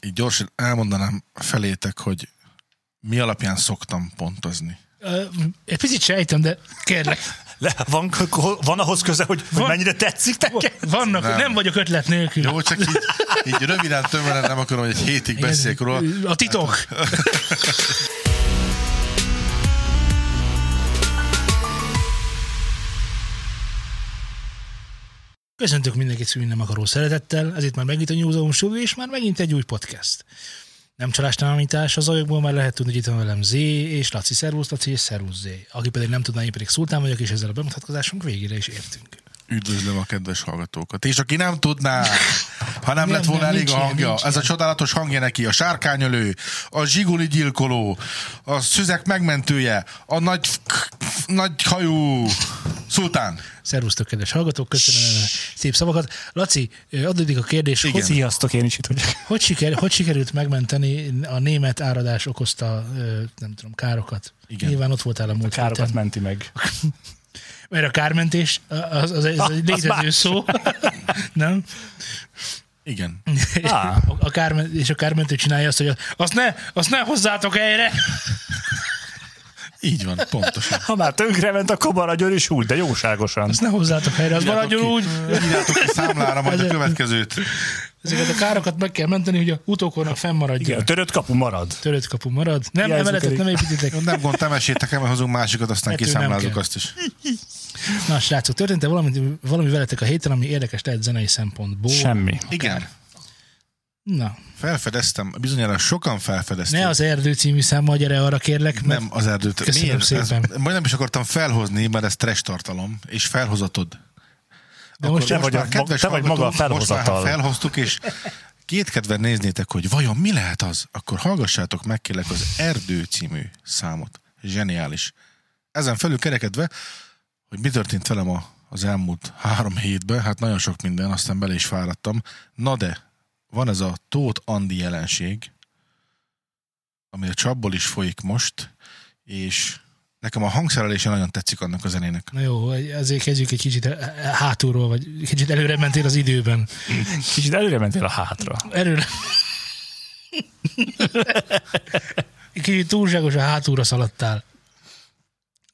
így gyorsan elmondanám felétek, hogy mi alapján szoktam pontozni. Ö, Egy picit sejtem, de kérlek. Le, van, van ahhoz köze, hogy, hogy Van. mennyire tetszik neked? Vannak, nem, Nem. vagyok ötlet nélkül. Jó, csak így, így röviden, tömören nem akarom, hogy egy hétig beszéljek róla. A titok. Köszöntök mindenkit szülni nem akaró szeretettel, ez itt már megint a Newzone Studio, és már megint egy új podcast. Nem csalástalanítás, az ajokból már lehet tudni, hogy itt van velem Z, és Laci, szervusz Laci, és szervusz Z. Aki pedig nem tudná, én pedig Szultán vagyok, és ezzel a bemutatkozásunk végére is értünk. Üdvözlöm a kedves hallgatókat. És aki nem tudná, ha nem, Nem, lett volna nem, elég a ilyen, hangja, nincs ez a csodálatos hangja neki, a sárkányölő, a zsiguli gyilkoló, a szüzek megmentője, a nagy, nagy hajú szultán. Szervusztok, kedves hallgatók, köszönöm a szép szavakat. Laci, adódik a kérdés, Igen. hogy, Sziasztok, én is itt vagyok. hogy, siker, hogy sikerült megmenteni a német áradás okozta, nem tudom, károkat? Igen. Nyilván ott voltál a múlt Károkat héten. menti meg. Mert a kármentés, az, az, az Ah, egy az létező szó. nem? Igen. Á, A, a kármen, és a kármentő csinálja azt, hogy azt ne, azt ne hozzátok erre. Így van, pontosan. ha már tönkrement, akkor maradjon is úgy, de jóságosan. Azt ne hozzátok erre, az maradjon úgy. Írjátok ki számlára majd a Ez- következőt. Ezeket a károkat meg kell menteni, hogy a utókornak fennmaradjon. Igen, a törött kapu marad. Törött kapu marad. Nem, Hiányzik emeletet nem építitek. Jó, Nem gond, temessétek el, hozunk másikat, aztán nem kiszámlázunk azt is. Na, srácok, történt-e valami, valami veletek a héten, ami érdekes lehet zenei szempontból? Semmi. Igen. Na, Felfedeztem, bizonyára sokan felfedezték. ne az erdő című számmal gyere arra kérlek, mert Nem az erdőt. Köszönöm szépen. Ez, majd nem is akartam felhozni, mert ez trash tartalom, és felhozatod. De most, te vagy a- kedves te vagy maga a hallgatók, Most már, felhozatal. felhoztuk, és kétkedve néznétek, hogy vajon mi lehet az, akkor hallgassátok meg kérlek az Erdő című számot. Zseniális. Ezen felül kerekedve, hogy mi történt velem a, az elmúlt három hétben, hát nagyon sok minden, aztán bele is fáradtam. Na de, van ez a Tóth Andi jelenség, ami a csapból is folyik most, és nekem a hangszerelése nagyon tetszik annak a zenének. Na jó, azért kezdjük egy kicsit hátulról, vagy kicsit előre mentél az időben. Kicsit előre mentél a hátra. Előre. Kicsit hátulra szaladtál.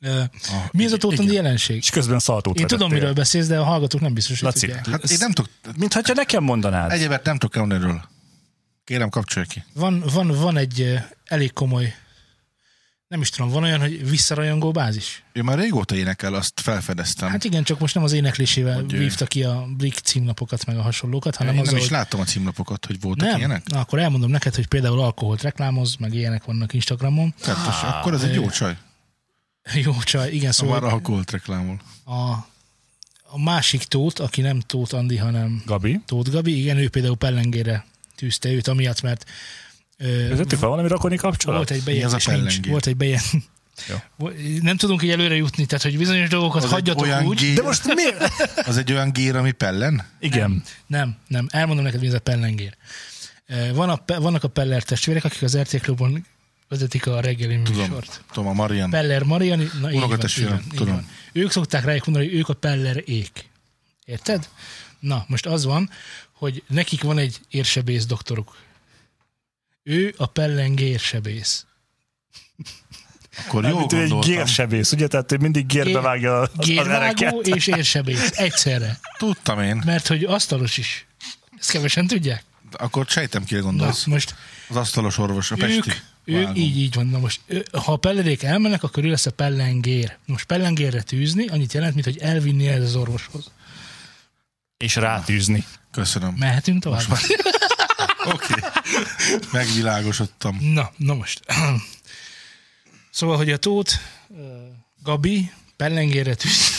Ö, A, Mi ez a Tóth jelenség? És közben szaltót Én tudom, miről beszélsz, de a hallgatók nem biztos, hogy Laci, tudják. Hát én nem tudok, Mint hogyha nekem mondanád. egyébként nem tudok elmondani erről. Kérem, kapcsolj ki. Van, van, van egy ö, elég komoly, nem is tudom, van olyan, hogy visszarajongó bázis? Ő már régóta énekel, azt felfedeztem. Hát igen, csak most nem az éneklésével Hogy vívta ki a Blick címlapokat, meg a hasonlókat, hanem én azzal, nem is láttam a címlapokat, hogy voltak nem. ilyenek. Na, akkor elmondom neked, hogy például alkoholt reklámoz, meg ilyenek vannak Instagramon. Tettes, akkor ez egy jó csaj. Jó csaj, igen, Szóval már alkoholt reklámol. a, a másik Tóth, aki nem Tóth Andi, hanem Gabi, Tóth Gabi, igen, ő például pellengére tűzte őt, amiatt, mert vezettük fel valami rokoni kapcsolat? volt egy bejegyzés, nincs, volt egy bejen... Jó. Nem tudunk így előre jutni, tehát hogy bizonyos dolgokat Az hagyjatok olyan úgy. gér, De most miért? az egy olyan gér, ami pellen? Igen. Nem, nem, elmondom neked, mi ez a pellengér. Van a, vannak a Peller testvérek, akik az RT Klubon vezetik a reggeli Tudom, műsort. tudom, a Marian. Peller Mariani, na így van, így Unokatestvérem, tudom. van. Ők szokták rájuk mondani, hogy ők a Peller ék. Érted? Na, most az van, hogy nekik van egy érsebész doktoruk. Ő a pellengérsebész. Akkor jó Mint ő egy gondoltam. gérsebész, ugye? Tehát ő mindig gérbe Gér- vágja az, az Gérvágó ereket. és érsebész. Egyszerre. Tudtam én. Mert hogy asztalos is. Ezt kevesen tudják. Akkor sejtem, kire Na, gondolsz. most Az asztalos orvos, a ők, Pesti. ők Vágom. így, így van. Na most, ha a pellerék elmennek, akkor ő lesz a pellengér. Most pellengérre tűzni, annyit jelent, mint hogy elvinni ez az orvoshoz. És rátűzni. Köszönöm. Mehetünk tovább? Oké. Megvilágosodtam. Na, na most. Szóval, hogy a Tóth, Gabi pellengérre tűz.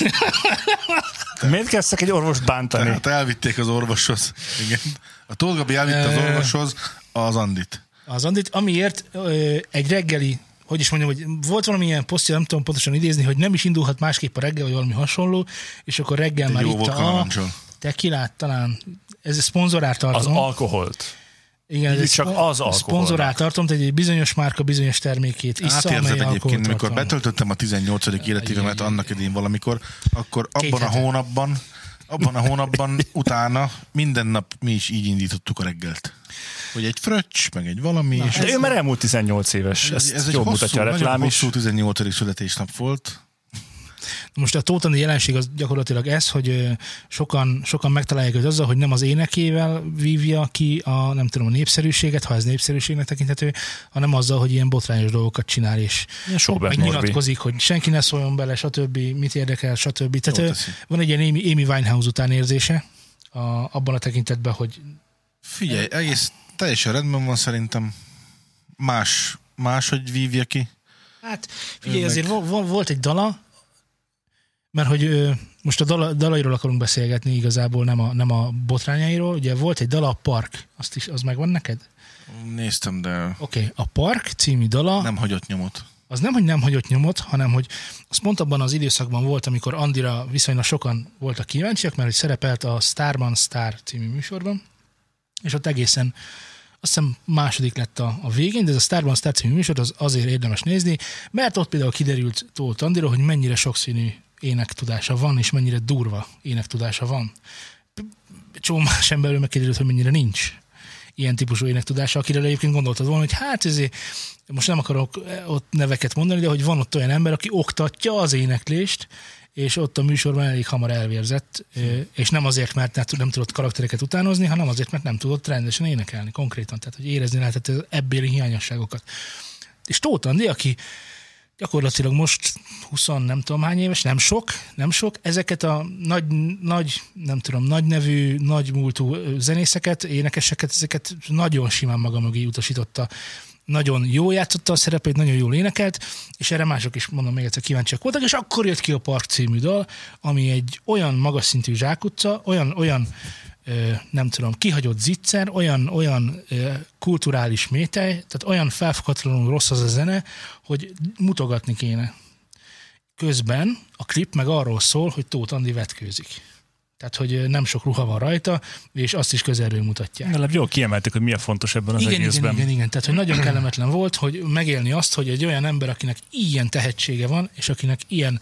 Miért kezdtek egy orvost bántani? Tehát elvitték az orvoshoz. Igen. A Tóth Gabi elvitte az orvoshoz az Andit. Az Andit, amiért ö, egy reggeli, hogy is mondjam, hogy volt valamilyen posztja, nem tudom pontosan idézni, hogy nem is indulhat másképp a reggel, vagy valami hasonló, és akkor reggel Egy már jó itt vodka a narancsal. tekilát talán, ez szponzorált Az tartom. alkoholt. Igen, Így ez csak szpo- az alkoholnak. Szponzorált tartom, tehát egy bizonyos márka bizonyos termékét amely Átérzed egyébként, amikor tartalmaz. betöltöttem a 18. életévemet annak idén valamikor, akkor abban a hónapban abban a hónapban utána minden nap mi is így indítottuk a reggelt. Hogy egy fröccs, meg egy valami, és De ő már elmúlt 18 éves, ezt ez egy jól hosszú, mutatja a reklám is. hosszú 18. születésnap volt. Most a tótani jelenség az gyakorlatilag ez, hogy sokan, sokan megtalálják őt azzal, hogy nem az énekével vívja ki a, nem tudom, a népszerűséget, ha ez népszerűségnek tekinthető, hanem azzal, hogy ilyen botrányos dolgokat csinál, és Ilyen Sobert meg Norbi. nyilatkozik, hogy senki ne szóljon bele, stb., mit érdekel, stb. Tehát van egy ilyen Amy, Amy Winehouse után érzése, a, abban a tekintetben, hogy Figyelj, egész teljesen rendben van szerintem. Más, más, hogy vívja ki. Hát figyelj, azért volt egy dala, mert hogy most a dala, dalairól akarunk beszélgetni igazából, nem a, nem a botrányairól. Ugye volt egy dala, a Park, azt is, az megvan neked? Néztem, de Oké, okay. a Park című dala, nem hagyott nyomot. az nem, hogy nem hagyott nyomot, hanem hogy az pont abban az időszakban volt, amikor Andira viszonylag sokan voltak kíváncsiak, mert hogy szerepelt a Starman Star című műsorban, és ott egészen azt hiszem második lett a, a végén, de ez a Starban Star című műsor az azért érdemes nézni, mert ott például kiderült Tóth Andira, hogy mennyire sokszínű énektudása van, és mennyire durva énektudása van. Csomó más emberről megkiderült, hogy mennyire nincs ilyen típusú énektudása, akire egyébként gondoltad volna, hogy hát ezért, most nem akarok ott neveket mondani, de hogy van ott olyan ember, aki oktatja az éneklést, és ott a műsorban elég hamar elvérzett, ö, és nem azért, mert nem tud- nem tudott karaktereket utánozni, hanem azért, mert nem tudott rendesen énekelni konkrétan, tehát hogy érezni lehetett ebbéli hiányosságokat. És Tóth Andi, aki gyakorlatilag most 20 nem tudom hány éves, nem sok, nem sok, ezeket a nagy, nagy nem tudom, nagy nevű, nagy múltú zenészeket, énekeseket, ezeket nagyon simán maga mögé utasította. Nagyon jó játszotta a szerepét, nagyon jól énekelt, és erre mások is, mondom még egyszer, kíváncsiak voltak, és akkor jött ki a Park című dal, ami egy olyan magas szintű zsákutca, olyan, olyan nem tudom, kihagyott zicser, olyan, olyan kulturális métej, tehát olyan felfoghatatlanul rossz az a zene, hogy mutogatni kéne. Közben a klip meg arról szól, hogy Tóth Andi vetkőzik. Tehát, hogy nem sok ruha van rajta, és azt is közelről mutatják. Legalább jól kiemeltük, hogy mi a fontos ebben az Igen, egészben. igen, igen, igen. Tehát, hogy nagyon kellemetlen volt, hogy megélni azt, hogy egy olyan ember, akinek ilyen tehetsége van, és akinek ilyen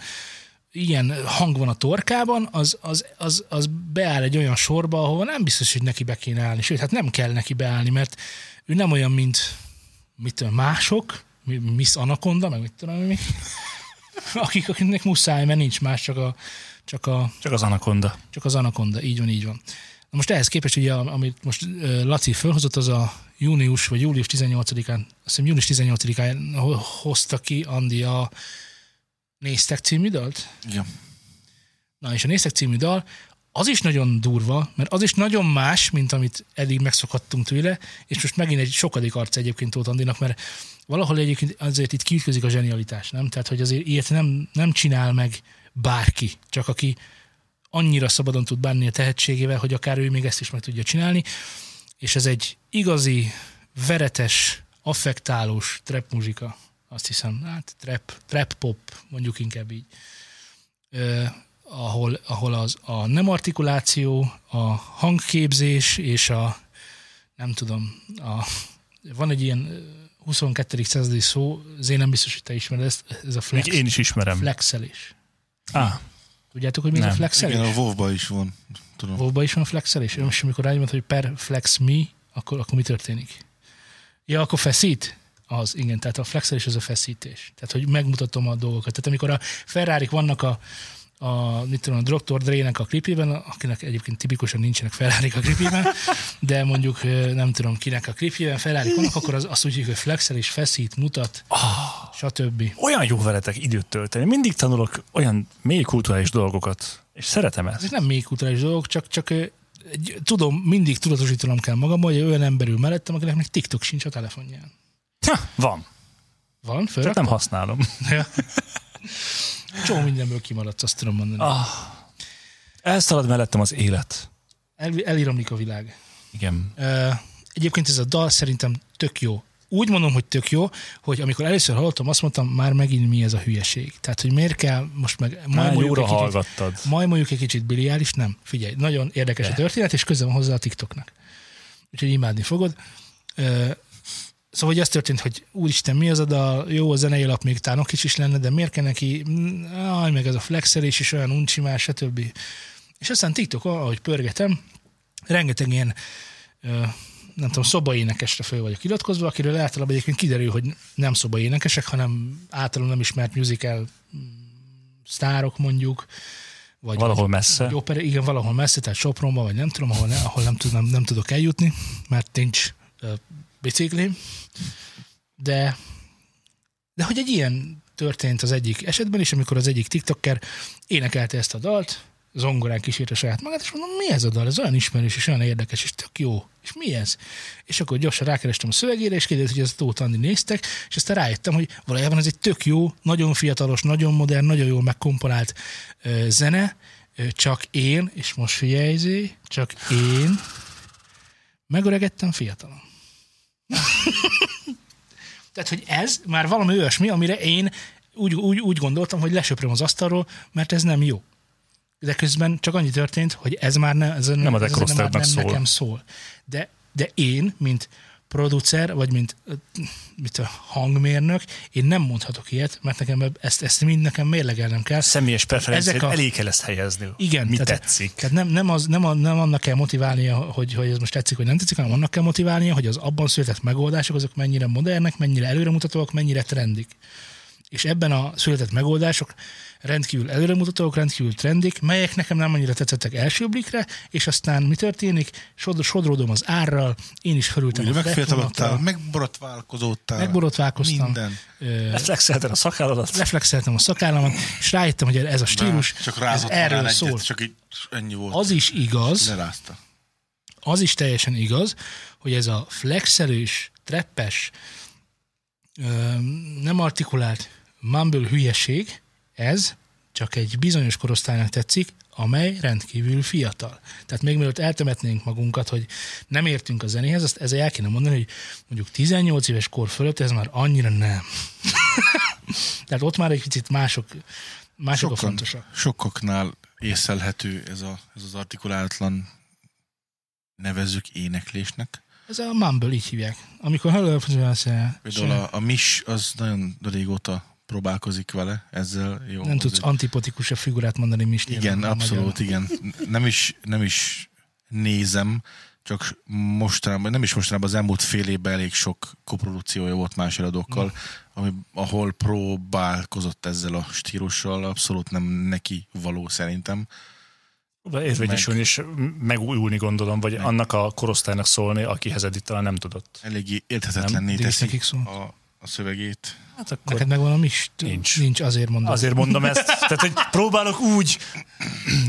ilyen hang van a torkában, az, az, az, az beáll egy olyan sorba, ahova nem biztos, hogy neki be kéne állni. Sőt, hát nem kell neki beállni, mert ő nem olyan, mint mit tudom, mások, mi- Miss Anaconda, meg mit tudom mi, akik, akiknek muszáj, mert nincs más, csak a, csak a, Csak az anakonda. csak az Anaconda, így van, így van. Na most ehhez képest, ugye, amit most Laci fölhozott, az a június vagy július 18-án, azt hiszem június 18-án ho- hozta ki Andi a Néztek című dalt. Igen. Na és a Néztek című dal, az is nagyon durva, mert az is nagyon más, mint amit eddig megszokhattunk tőle, és most megint egy sokadik arc egyébként Tóth Andinak, mert valahol egyébként azért itt kiütközik a zsenialitás, nem? Tehát, hogy azért ilyet nem, nem csinál meg bárki, csak aki annyira szabadon tud bánni a tehetségével, hogy akár ő még ezt is meg tudja csinálni, és ez egy igazi, veretes, affektálós trap muzsika, azt hiszem, hát trap, trap pop, mondjuk inkább így. Ö, ahol, ahol az a nem artikuláció, a hangképzés és a nem tudom, a, van egy ilyen ö, 22. századi szó, azért nem biztos, hogy te ismered ezt, ez a flex, Még én is ismerem. flexelés. Ah, Tudjátok, hogy mi ez a Nem. flexelés? Igen, a WoW-ba is van. Tudom. WoW-ba is van flexelés? Most amikor rájön, hogy per flex me, akkor, akkor mi történik? Ja, akkor feszít? Az, igen, tehát a flexelés az a feszítés. Tehát, hogy megmutatom a dolgokat. Tehát amikor a ferrari vannak a, a, mit tudom, a Dr. Dre-nek a klipjében, akinek egyébként tipikusan nincsenek ferrari a klipjében, de mondjuk nem tudom kinek a klipjében ferrari vannak, akkor az, azt úgy hívjuk, hogy flexel és feszít, mutat, stb. olyan jó veletek időt tölteni. Mindig tanulok olyan mély kulturális dolgokat, és szeretem ezt. Ezek nem még kulturális dolgok, csak, csak tudom, mindig tudatosítanom kell magam, hogy olyan ember ül mellettem, akinek még TikTok sincs a telefonján. Ha, van, Van, csak fölrak? nem használom. Ja. Csomó mindenből kimaradsz, azt tudom mondani. Ah, elszalad mellettem az élet. El, elíramlik a világ. Igen. Egyébként ez a dal szerintem tök jó. Úgy mondom, hogy tök jó, hogy amikor először hallottam, azt mondtam, már megint mi ez a hülyeség. Tehát, hogy miért kell most meg Már majmoljuk jóra egy kicsit, hallgattad. majmoljuk egy kicsit biliáris, nem. Figyelj, nagyon érdekes De. a történet, és köze van hozzá a TikToknak. Úgyhogy imádni fogod. Szóval hogy az történt, hogy úristen, mi az a dal, jó, a zenei lap még tánok is is lenne, de miért kell neki, Mm, aj, meg ez a flexelés is olyan uncsimás, stb. És aztán TikTokon, ahogy pörgetem, rengeteg ilyen nem tudom, szobaénekesre föl vagyok iratkozva, akiről általában egyébként kiderül, hogy nem szobaénekesek, hanem általában nem ismert musical mm, sztárok mondjuk, vagy Valahol messze. Opera, igen, valahol messze, tehát Sopronban, vagy nem tudom, ahol, ne, ahol nem, tud, nem, nem tudok eljutni, mert nincs biciklim. De, de hogy egy ilyen történt az egyik esetben is, amikor az egyik TikToker énekelte ezt a dalt, zongorán kísérte saját magát, és mondom, mi ez a dal? Ez olyan ismerős, és olyan érdekes, és tök jó. És mi ez? És akkor gyorsan rákerestem a szövegére, és kiderült, hogy ezt Tóth Andi néztek, és aztán rájöttem, hogy valójában ez egy tök jó, nagyon fiatalos, nagyon modern, nagyon jól megkomponált ö, zene, ö, csak én, és most figyelj, csak én megöregettem fiatalon. Tehát, hogy ez már valami olyasmi, amire én úgy, úgy, úgy gondoltam, hogy lesöpröm az asztalról, mert ez nem jó. De közben csak annyi történt, hogy ez már ne, ez Nem a ez dekorosztálynak nem szól. nekem szól. De, de én, mint producer, vagy mint mit a hangmérnök, én nem mondhatok ilyet, mert nekem ezt, ezt mind nekem mérlegelnem kell. Személyes preferenciát a- elé kell ezt helyezni. Igen, Mi tehát, tetszik. Tehát nem, nem, az, nem, a, nem annak kell motiválnia, hogy, hogy ez most tetszik, vagy nem tetszik, hanem annak kell motiválnia, hogy az abban született megoldások, azok mennyire modernek, mennyire előremutatóak, mennyire trendik. És ebben a született megoldások rendkívül előremutatók, rendkívül trendik, melyek nekem nem annyira tetszettek első blikre, és aztán mi történik? Sod, sodródom az árral, én is felültem a megfiatalodtál, megborotválkozódtál. megborotválkoztam, Minden. ö, Reflexelted a szakálladat. leflexeltem a szakállamat, és rájöttem, hogy ez a stílus, Rá- csak ez rázott erről rá szól. egyet, csak így ennyi volt. Az is igaz, Lerázta. az is teljesen igaz, hogy ez a flexelős, treppes, nem artikulált mumble hülyeség, ez csak egy bizonyos korosztálynak tetszik, amely rendkívül fiatal. Tehát még mielőtt eltemetnénk magunkat, hogy nem értünk a zenéhez, azt ezzel el kéne mondani, hogy mondjuk 18 éves kor fölött ez már annyira nem. Tehát ott már egy picit mások, mások a Sokan, fontosak. sokaknál észlelhető ez, a, ez az artikulálatlan nevezzük éneklésnek. Ez a mumble, így hívják. Amikor Például a, a Mis az nagyon régóta próbálkozik vele, ezzel jó. Nem tudsz egy- antipotikus a figurát mondani Misnél. Igen, a abszolút, igen. Nem is, nem is nézem, csak mostanában, nem is mostanában, az elmúlt fél évben elég sok koprodukciója volt más előadókkal, ami, ahol próbálkozott ezzel a stílussal, abszolút nem neki való szerintem. Érvényesülni és megújulni gondolom, vagy annak a korosztálynak szólni, akihez eddig talán nem tudott. Eléggé érthetetlenné teszi a, a szövegét. Hát akkor Neked megvan a Mist? Nincs. Nincs, azért mondom. azért mondom ezt. Tehát, hogy próbálok úgy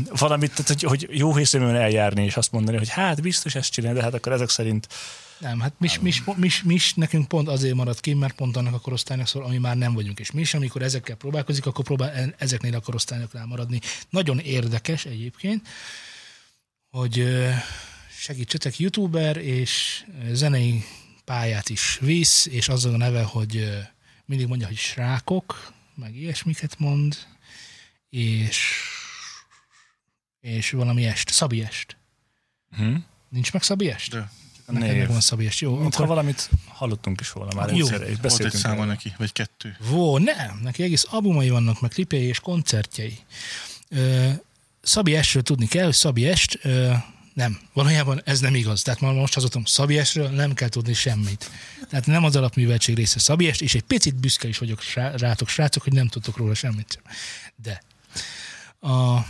valamit, tehát, hogy, hogy jó hiszeműen eljárni, és azt mondani, hogy hát biztos ezt csinál, de hát akkor ezek szerint Nem, hát mis, mis, mis, mis, nekünk pont azért maradt ki, mert pont annak a korosztálynak szól, ami már nem vagyunk. És mi is, amikor ezekkel próbálkozik, akkor próbál ezeknél a korosztályoknál maradni. Nagyon érdekes egyébként, hogy segítsetek, youtuber és zenei pályát is visz, és azzal a neve, hogy mindig mondja, hogy srákok, meg ilyesmiket mond, és és valami est, Szabi est. hm? Nincs meg Szabi est? De Neked név. megvan Szabi est. Jó, Mintha akkor valamit hallottunk is volna már Jó. egyszer, és volt egy száma róla. neki, vagy kettő. Vó, nem, neki egész albumai vannak, meg klipjei és koncertjei. Ö, Szabi Estről tudni kell, hogy Szabi Est, ö, nem, valójában ez nem igaz. Tehát már most hazudtam, Szabi Estről nem kell tudni semmit. Tehát nem az alapműveltség része Szabi Est, és egy picit büszke is vagyok rátok, srácok, hogy nem tudtok róla semmit sem. De a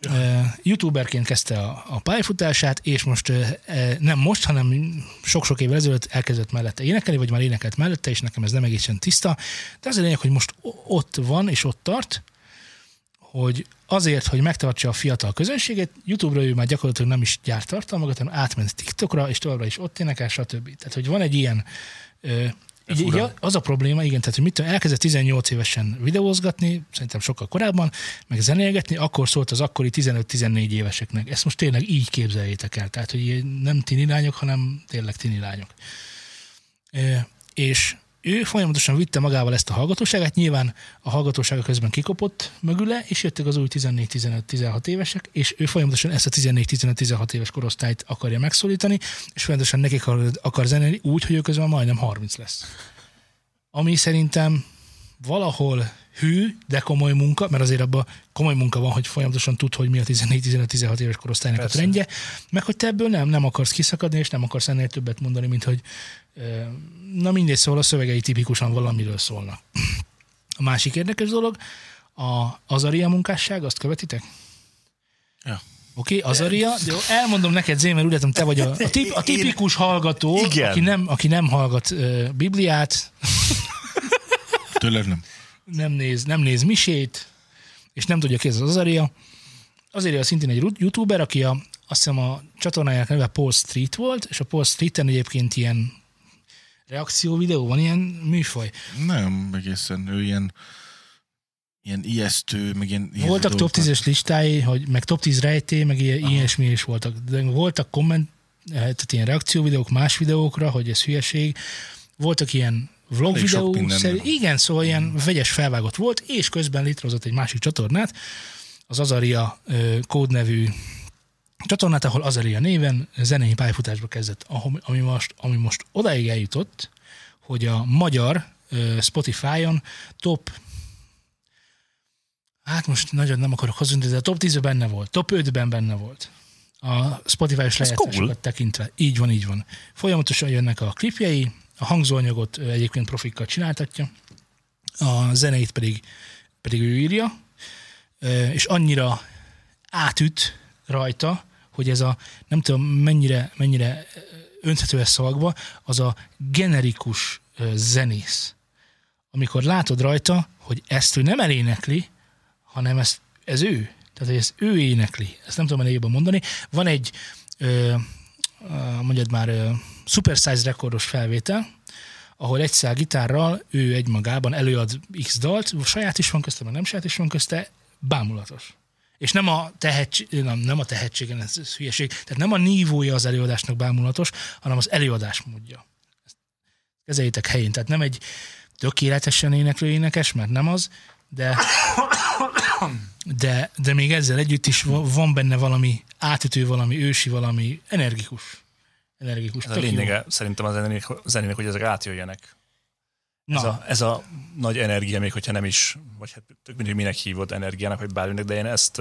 ö, youtuberként kezdte a, a pályafutását, és most ö, ö, nem most, hanem sok-sok évvel ezelőtt elkezdett mellette énekelni, vagy már énekelt mellette, és nekem ez nem egészen tiszta. De az a lényeg, hogy most ott van, és ott tart, hogy azért, hogy megtartsa a fiatal közönséget, YouTube-ra ő már gyakorlatilag nem is gyárt tartalmakat, hanem átment TikTokra, és továbbra is ott énekel, stb. Tehát, hogy van egy ilyen ö, így, így az a probléma, igen, tehát hogy mit tudom, elkezdett 18 évesen videózgatni, szerintem sokkal korábban, meg zenélgetni, akkor szólt az akkori 15-14 éveseknek. Ezt most tényleg így képzeljétek el, tehát hogy nem tini lányok, hanem tényleg tini lányok. Ö, és ő folyamatosan vitte magával ezt a hallgatóságát, nyilván a hallgatósága közben kikopott mögüle, és jöttek az új 14-15-16 évesek, és ő folyamatosan ezt a 14-15-16 éves korosztályt akarja megszólítani, és folyamatosan nekik akar, zenélni úgy, hogy ő közben majdnem 30 lesz. Ami szerintem valahol hű, de komoly munka, mert azért abban komoly munka van, hogy folyamatosan tud, hogy mi a 14-15-16 éves korosztálynak Persze. a trendje, meg hogy te ebből nem, nem akarsz kiszakadni, és nem akarsz ennél többet mondani, mint hogy na mindegy, szóval a szövegei tipikusan valamiről szólnak. A másik érdekes dolog, a Azaria munkásság, azt követitek? Ja. Oké, okay, Azaria, de jó, elmondom neked, Zémer, úgy látom, te vagy a, a, tip, a tipikus hallgató, aki nem, aki nem hallgat uh, Bibliát, Tőled nem. nem néz, nem néz misét, és nem tudja ki ez az Azaria. Azaria szintén egy youtuber, aki a, azt hiszem a csatornájának neve Paul Street volt, és a Paul Streeten egyébként ilyen reakció videó, van ilyen műfaj. Nem, egészen ő ilyen ilyen ijesztő, meg ilyen... ilyen Voltak top dolgokat. 10-es listái, hogy meg top 10 rejtély, meg ilyen, ilyesmi is voltak. De voltak komment, eh, tehát ilyen reakció videók más videókra, hogy ez hülyeség. Voltak ilyen vlog Elég videó, szerű, igen, szóval ilyen vegyes felvágott volt, és közben létrehozott egy másik csatornát, az Azaria kódnevű csatornát, ahol Azaria néven zenei pályafutásba kezdett, ami most, ami most odáig eljutott, hogy a magyar Spotify-on top Hát most nagyon nem akarok hazudni, de a top 10-ben benne volt, top 5-ben benne volt. A Spotify-os lejátszásokat cool. tekintve. Így van, így van. Folyamatosan jönnek a klipjei, a hangzóanyagot egyébként profikkal csináltatja, a zeneit pedig, pedig ő írja, és annyira átüt rajta, hogy ez a, nem tudom mennyire, mennyire önthető ez szavakba, az a generikus zenész. Amikor látod rajta, hogy ezt ő nem elénekli, hanem ez, ez ő. Tehát, ezt ő énekli. Ezt nem tudom elég mondani. Van egy, mondjad már, Super Size rekordos felvétel, ahol egy szál gitárral ő egymagában előad X dalt, saját is van közte, meg nem saját is van közte, bámulatos. És nem a, tehetség, nem, nem a tehetségen, ez, ez hülyeség, tehát nem a nívója az előadásnak bámulatos, hanem az előadás módja. Ezt kezeljétek helyén. Tehát nem egy tökéletesen éneklő énekes, mert nem az, de, de, de még ezzel együtt is va- van benne valami átütő, valami ősi, valami energikus. Energikus. Ez a Tök jó. lényege szerintem a zenének, zenének, hogy ezek átjöjjenek. Na, Ez a, ez a nagy energia, még hogyha nem is, vagy hát tök mindegy, minek hívod energiának, vagy bárminek, de én ezt,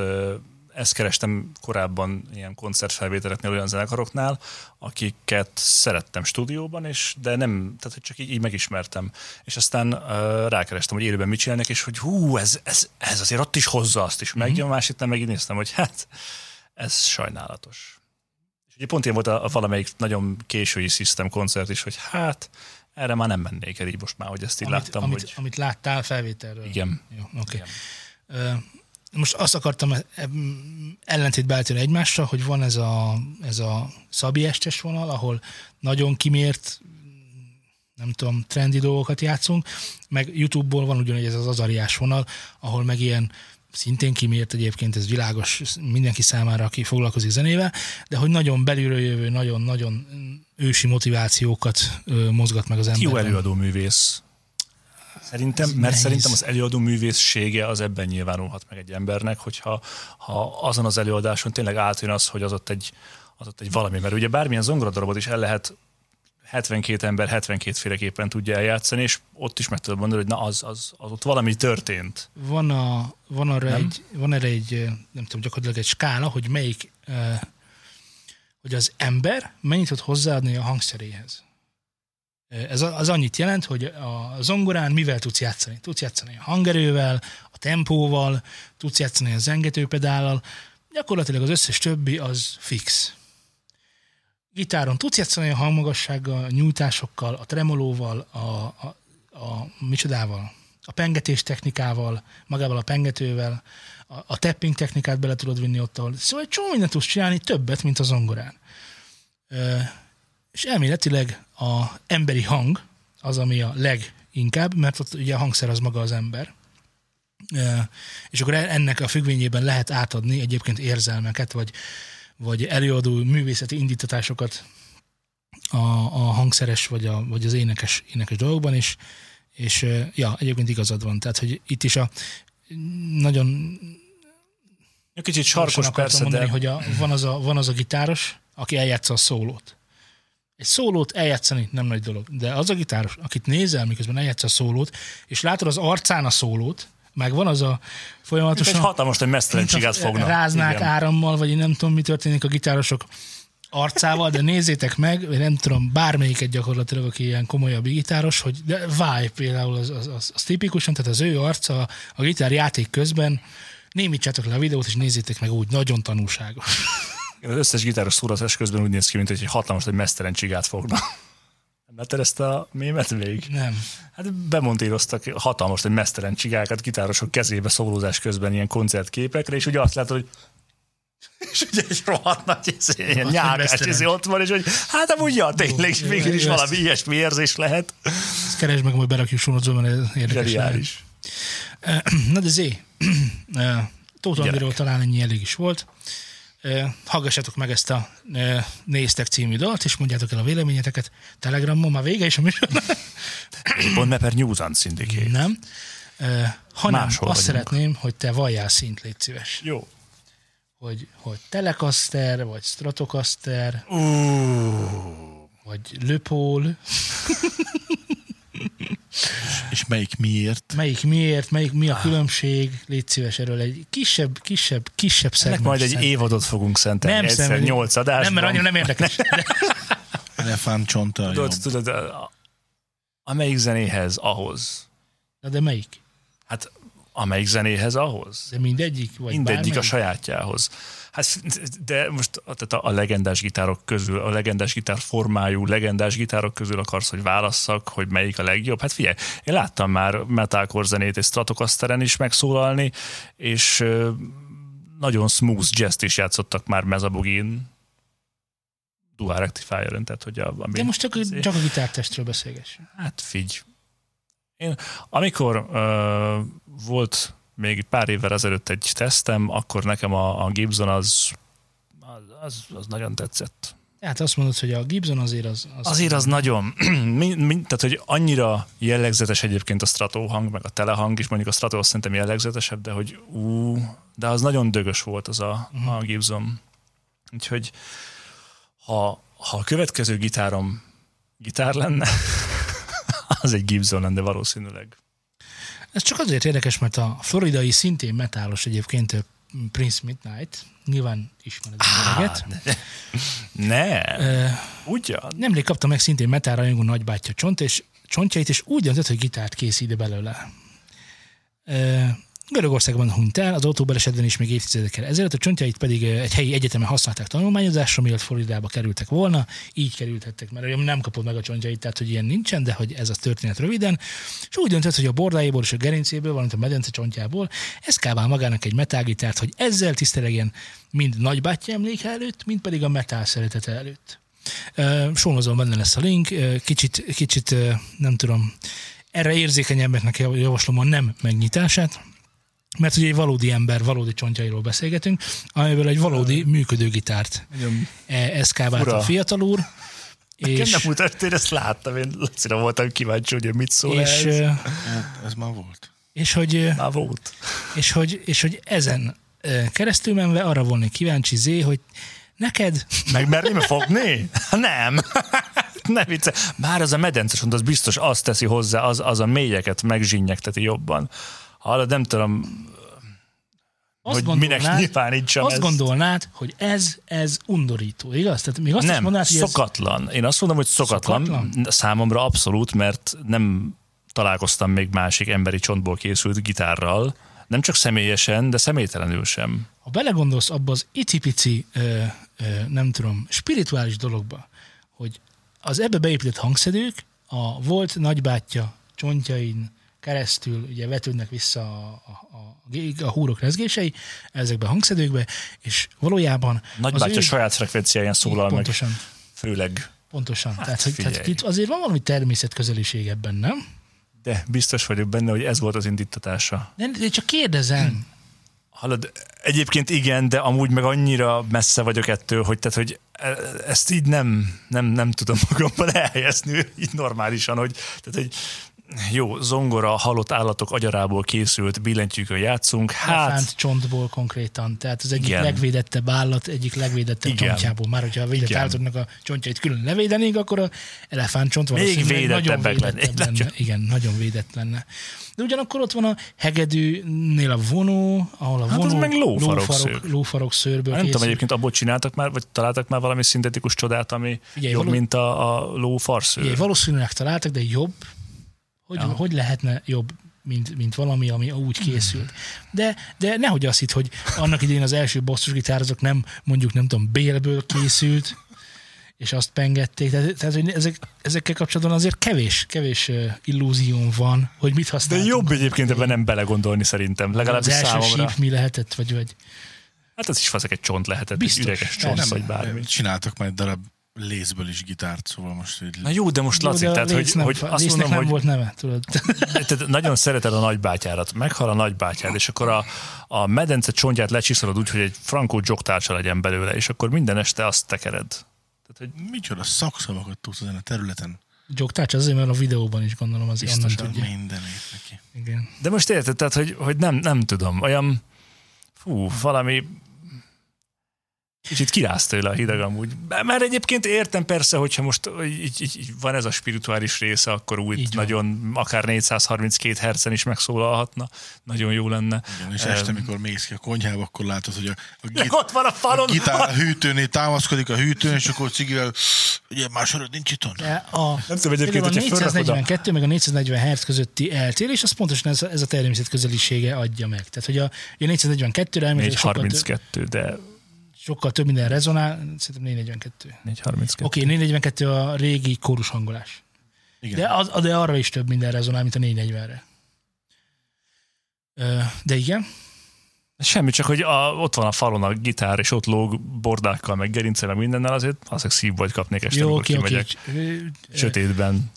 ezt kerestem korábban ilyen koncertfelvételeknél olyan zenekaroknál, akiket szerettem stúdióban, és de nem, tehát hogy csak így, így megismertem. És aztán uh, rákerestem, hogy élőben mit csinálnak, és hogy hú, ez, ez, ez azért ott is hozza azt is. Mm-hmm. másik nem megint néztem, hogy hát ez sajnálatos. És ugye pont ilyen volt a, a valamelyik nagyon késői System koncert is, hogy hát erre már nem mennék el így most már, hogy ezt így amit, láttam, amit, hogy amit láttál felvételről. igen. Jó. Okay. Most azt akartam e- e- ellentétbe állítani egymással, hogy van ez a, ez a Szabi estes vonal, ahol nagyon kimért, nem tudom, trendi dolgokat játszunk, meg YouTube-ból van ugyanígy ez az azariás vonal, ahol meg ilyen szintén kimért egyébként, ez világos mindenki számára, aki foglalkozik zenével, de hogy nagyon belülről jövő, nagyon-nagyon ősi motivációkat mozgat meg az emberben. Jó előadó művész. Szerintem, mert nehéz. szerintem az előadó művészsége az ebben nyilvánulhat meg egy embernek, hogyha ha azon az előadáson tényleg átjön az, hogy az ott egy, az ott egy valami. Mert ugye bármilyen zongoradarabot is el lehet 72 ember 72 féleképpen tudja eljátszani, és ott is meg tudod mondani, hogy na az, az, az ott valami történt. Van, a, van, arra Nem? egy, van erre egy, nem tudom, gyakorlatilag egy skála, hogy melyik, ö, hogy az ember mennyit tud hozzáadni a hangszeréhez. Ez az annyit jelent, hogy a zongorán mivel tudsz játszani? Tudsz játszani a hangerővel, a tempóval, tudsz játszani a zengetőpedállal, gyakorlatilag az összes többi az fix. Gitáron tudsz játszani a hangmagassággal, a nyújtásokkal, a tremolóval, a, a, a micsodával, a pengetés technikával, magával a pengetővel, a, a tapping technikát bele tudod vinni ott. Szóval egy csomó mindent tudsz csinálni, többet, mint a zongorán. Ö, és elméletileg a emberi hang az, ami a leginkább, mert ott ugye a hangszer az maga az ember. És akkor ennek a függvényében lehet átadni egyébként érzelmeket, vagy, vagy előadó művészeti indítatásokat a, a hangszeres, vagy, a, vagy az énekes, énekes dolgokban, és, és ja, egyébként igazad van. Tehát, hogy itt is a nagyon Egy kicsit sarkos persze, mondani, de hogy a, van, az a, van az a gitáros, aki eljátsza a szólót. Egy szólót eljátszani nem nagy dolog, de az a gitáros, akit nézel, miközben eljátsza a szólót, és látod az arcán a szólót, meg van az a folyamatosan... egy hatalmas, hogy mesztelen mint a- csigát fognak. Ráznák Igen. árammal, vagy én nem tudom, mi történik a gitárosok arcával, de nézzétek meg, én nem tudom, bármelyiket gyakorlatilag, aki ilyen komolyabb gitáros, hogy de Vibe például az, az, az, az tipikusan, tehát az ő arca a gitár játék közben, némítsátok le a videót, és nézzétek meg úgy, nagyon tanulságos. Az összes gitáros szóratás közben úgy néz ki, mint hogy egy hatalmas, hogy mesztelen csigát fognak. Nem látod ezt a mémet még? Nem. Hát bemontíroztak hatalmas, hogy mesztelen csigákat gitárosok kezébe szólózás közben ilyen koncertképekre, és ugye azt látod, hogy és ugye egy rohadt nagy ez, ilyen nyálkás ez ott van, és hogy hát amúgy ja, tényleg, Jó, végül is jó, ezt- valami ilyesmi érzés lehet. Ezt keresd meg, majd berakjuk sonocba, mert érdekes. Zseniális. Na de Zé, Tóth Andriról talán ennyi elég is volt. Hallgassátok meg ezt a Néztek című dalt, és mondjátok el a véleményeteket. Telegramon már vége is a műsor. Pont Mepper News and Syndicate. Nem. Hanem Máshol azt vagyunk. szeretném, hogy te valljál szint, légy szíves. Jó. Hogy, hogy Telecaster, vagy Stratocaster, Uh, vagy Löpol, És melyik miért? melyik miért, melyik mi a különbség, légy szíves erről egy kisebb, kisebb, kisebb ennek szegmens. majd egy szent- évadot fogunk szentelni. nem egyszer szenvedünk. nyolc adásban. Nem, mert annyira nem érdekes. De, Elefántcsonta a jobb. Tudod, tudod, a- amelyik zenéhez ahhoz. Na de melyik? Hát amelyik zenéhez ahhoz. De mindegyik? Vagy Mindegyik bármelyik? a sajátjához. Hát, de most tehát a, legendás gitárok közül, a legendás gitár formájú legendás gitárok közül akarsz, hogy válasszak, hogy melyik a legjobb? Hát figyelj, én láttam már metalcore zenét és Stratocasteren is megszólalni, és nagyon smooth jazz is játszottak már Mezabogin, Dual Rectifier-en, tehát hogy a, ami, De most csak, csak a gitártestről beszélgessünk. Hát figy. Én, amikor ö, volt még pár évvel ezelőtt egy tesztem, akkor nekem a, a Gibson az, az, az, nagyon tetszett. Tehát azt mondod, hogy a Gibson azért az... az Azért az nagyon, mi, mi, tehát hogy annyira jellegzetes egyébként a strato hang, meg a telehang is, mondjuk a strato azt szerintem jellegzetesebb, de hogy ú, de az nagyon dögös volt az a, Mhm. a Gibson. Úgyhogy ha, ha a következő gitárom gitár lenne, az egy Gibson lenne valószínűleg. Ez csak azért érdekes, mert a floridai szintén metálos egyébként Prince Midnight, nyilván ismered az öreget. Ne, Ö, ugyan. Nemrég kapta meg szintén metál rajongó nagybátyja csont, és csontjait, és úgy döntött, hogy gitárt készít belőle. Görögországban hunyt el, az autóbalesetben is még évtizedekkel ezelőtt, a csontjait pedig egy helyi egyetemen használták tanulmányozásra, mielőtt Floridába kerültek volna, így kerülhettek, mert nem kapod meg a csontjait, tehát hogy ilyen nincsen, de hogy ez a történet röviden, és úgy döntött, hogy a bordáiból és a gerincéből, valamint a medence csontjából eszkávál magának egy metálgitárt, hogy ezzel tisztelegjen mind nagybátyja emléke előtt, mind pedig a metál szeretete előtt. Sónozom benne lesz a link, kicsit, kicsit nem tudom, erre érzékenyebbeknek jav- javaslom a nem megnyitását, mert ugye egy valódi ember, valódi csontjairól beszélgetünk, amiből egy valódi működő gitárt e, eszkávált a fiatal úr, és... és, nem mutat, én ezt láttam, én Lacira voltam kíváncsi, hogy mit szól és, ez. Hát, ez már volt. és, hogy, Már volt. és, hogy, és hogy ezen keresztül menve arra volnék kíváncsi Zé, hogy neked Megmerném fogni? Nem. ne vicce. Bár az a medence az biztos azt teszi hozzá, az, az a mélyeket megzsinnyegteti jobban. Hallod, nem tudom, azt hogy minek nyilvánítsam azt ezt. gondolnád, hogy ez, ez undorító, igaz? Tehát még azt nem, mondanád, hogy ez, szokatlan. Én azt mondom, hogy szokatlan. Szokatlan? Számomra abszolút, mert nem találkoztam még másik emberi csontból készült gitárral. Nem csak személyesen, de személytelenül sem. ha belegondolsz abba az icipici, ö, ö, nem tudom, spirituális dologba, hogy az ebbe beépített hangszedők a volt nagybátyja csontjain keresztül ugye vetődnek vissza a, a, a, a húrok rezgései ezekbe a hangszedőkbe, és valójában Nagybátyja ő- saját frekvenciáján szólal meg, pontosan, főleg. pontosan. Hát tehát, figyelj. tehát itt azért van valami természetközeliség ebben, nem? De biztos vagyok benne, hogy ez volt az indítatása. De, de csak kérdezem. Hallod, egyébként igen, de amúgy meg annyira messze vagyok ettől, hogy, tehát, hogy e- ezt így nem, nem, nem tudom magamban elhelyezni így normálisan, hogy, tehát, hogy jó, zongora, halott állatok agyarából készült billentyűkön játszunk. Hát, Elefánt csontból konkrétan. Tehát az egyik Igen. legvédettebb állat, egyik legvédettebb Igen. csontjából. Már hogyha a védett Igen. állatoknak a csontjait külön levédenénk, akkor a elefánt csont Még nagyon védettebb lenne. Nagyon. Igen, nagyon védett lenne. De ugyanakkor ott van a hegedűnél a vonó, ahol a Hát vonó meg lófarok lófarok, lófarok szőrből nem tudom, egyébként abból csináltak már, vagy találtak már valami szintetikus csodát, ami Figyelj, jobb, való- mint a, a ló farszőr. Ugye, valószínűleg találtak, de jobb. Hogy, Ja. hogy lehetne jobb, mint, mint valami, ami úgy készült. De, de nehogy azt hitt, hogy annak idején az első basszusgitár azok nem mondjuk nem tudom, bélből készült, és azt pengették. Tehát, tehát hogy ezek, ezekkel kapcsolatban azért kevés, kevés illúzióm van, hogy mit De használtunk. jobb egyébként ebben nem belegondolni szerintem, az legalábbis első számomra. síp mi lehetett, vagy, vagy Hát ez is faszek egy csont lehetett, Biztos. egy üreges csont, nem, vagy bármi. Csináltak már egy darab lézből is gitárt, szóval most így... Na jó, de most Jó, Laci, de a tehát hogy, Lécnek- hogy azt mondom, nem hogy volt neve, tudod. tehát nagyon szereted a nagybátyárat, meghal a nagybátyád, és akkor a, a medence csontját lecsiszolod úgy, hogy egy frankó jogtársa legyen belőle, és akkor minden este azt tekered. Tehát, hogy Micsoda szakszavakat tudsz ezen a területen. Jogtárcs azért, mert a videóban is gondolom az Biztosan tudja. mindenét neki. Igen. De most érted, tehát, hogy, hogy nem, nem tudom, olyan, fú, valami kicsit kiráz tőle a hideg amúgy. Mert egyébként értem persze, hogyha most így, így, így van ez a spirituális része, akkor úgy Így van. nagyon, akár 432 hercen is megszólalhatna, nagyon jó lenne. Igen, és Em, este, mikor mész ki a konyhába, akkor látod, hogy a, a, git, Ott van a a falon! gitár a hűtőnél támaszkodik a hűtőn, és akkor cigivel, ugye más söröd nincs itthon. De a, Nem tudom egyébként, a hogyha fölrakod a- 442 meg a 440 Hz közötti eltérés, az pontosan ez, a- ez a természet közelisége adja meg. Tehát, hogy a, a 442-re elméletileg sokkal, több, 432, de sokkal több minden rezonál, szerintem 442. 432. Oké, okay, 442 a régi kórus hangolás. Igen. De, az, de arra is több minden rezonál, mint a 440-re. Ö, De igen, Semmi, csak hogy a, ott van a falon a gitár, és ott lóg bordákkal, meg gerince, meg mindennel, azért azért szívbajt kapnék este, jó, amikor oké. kimegyek ö, sötétben.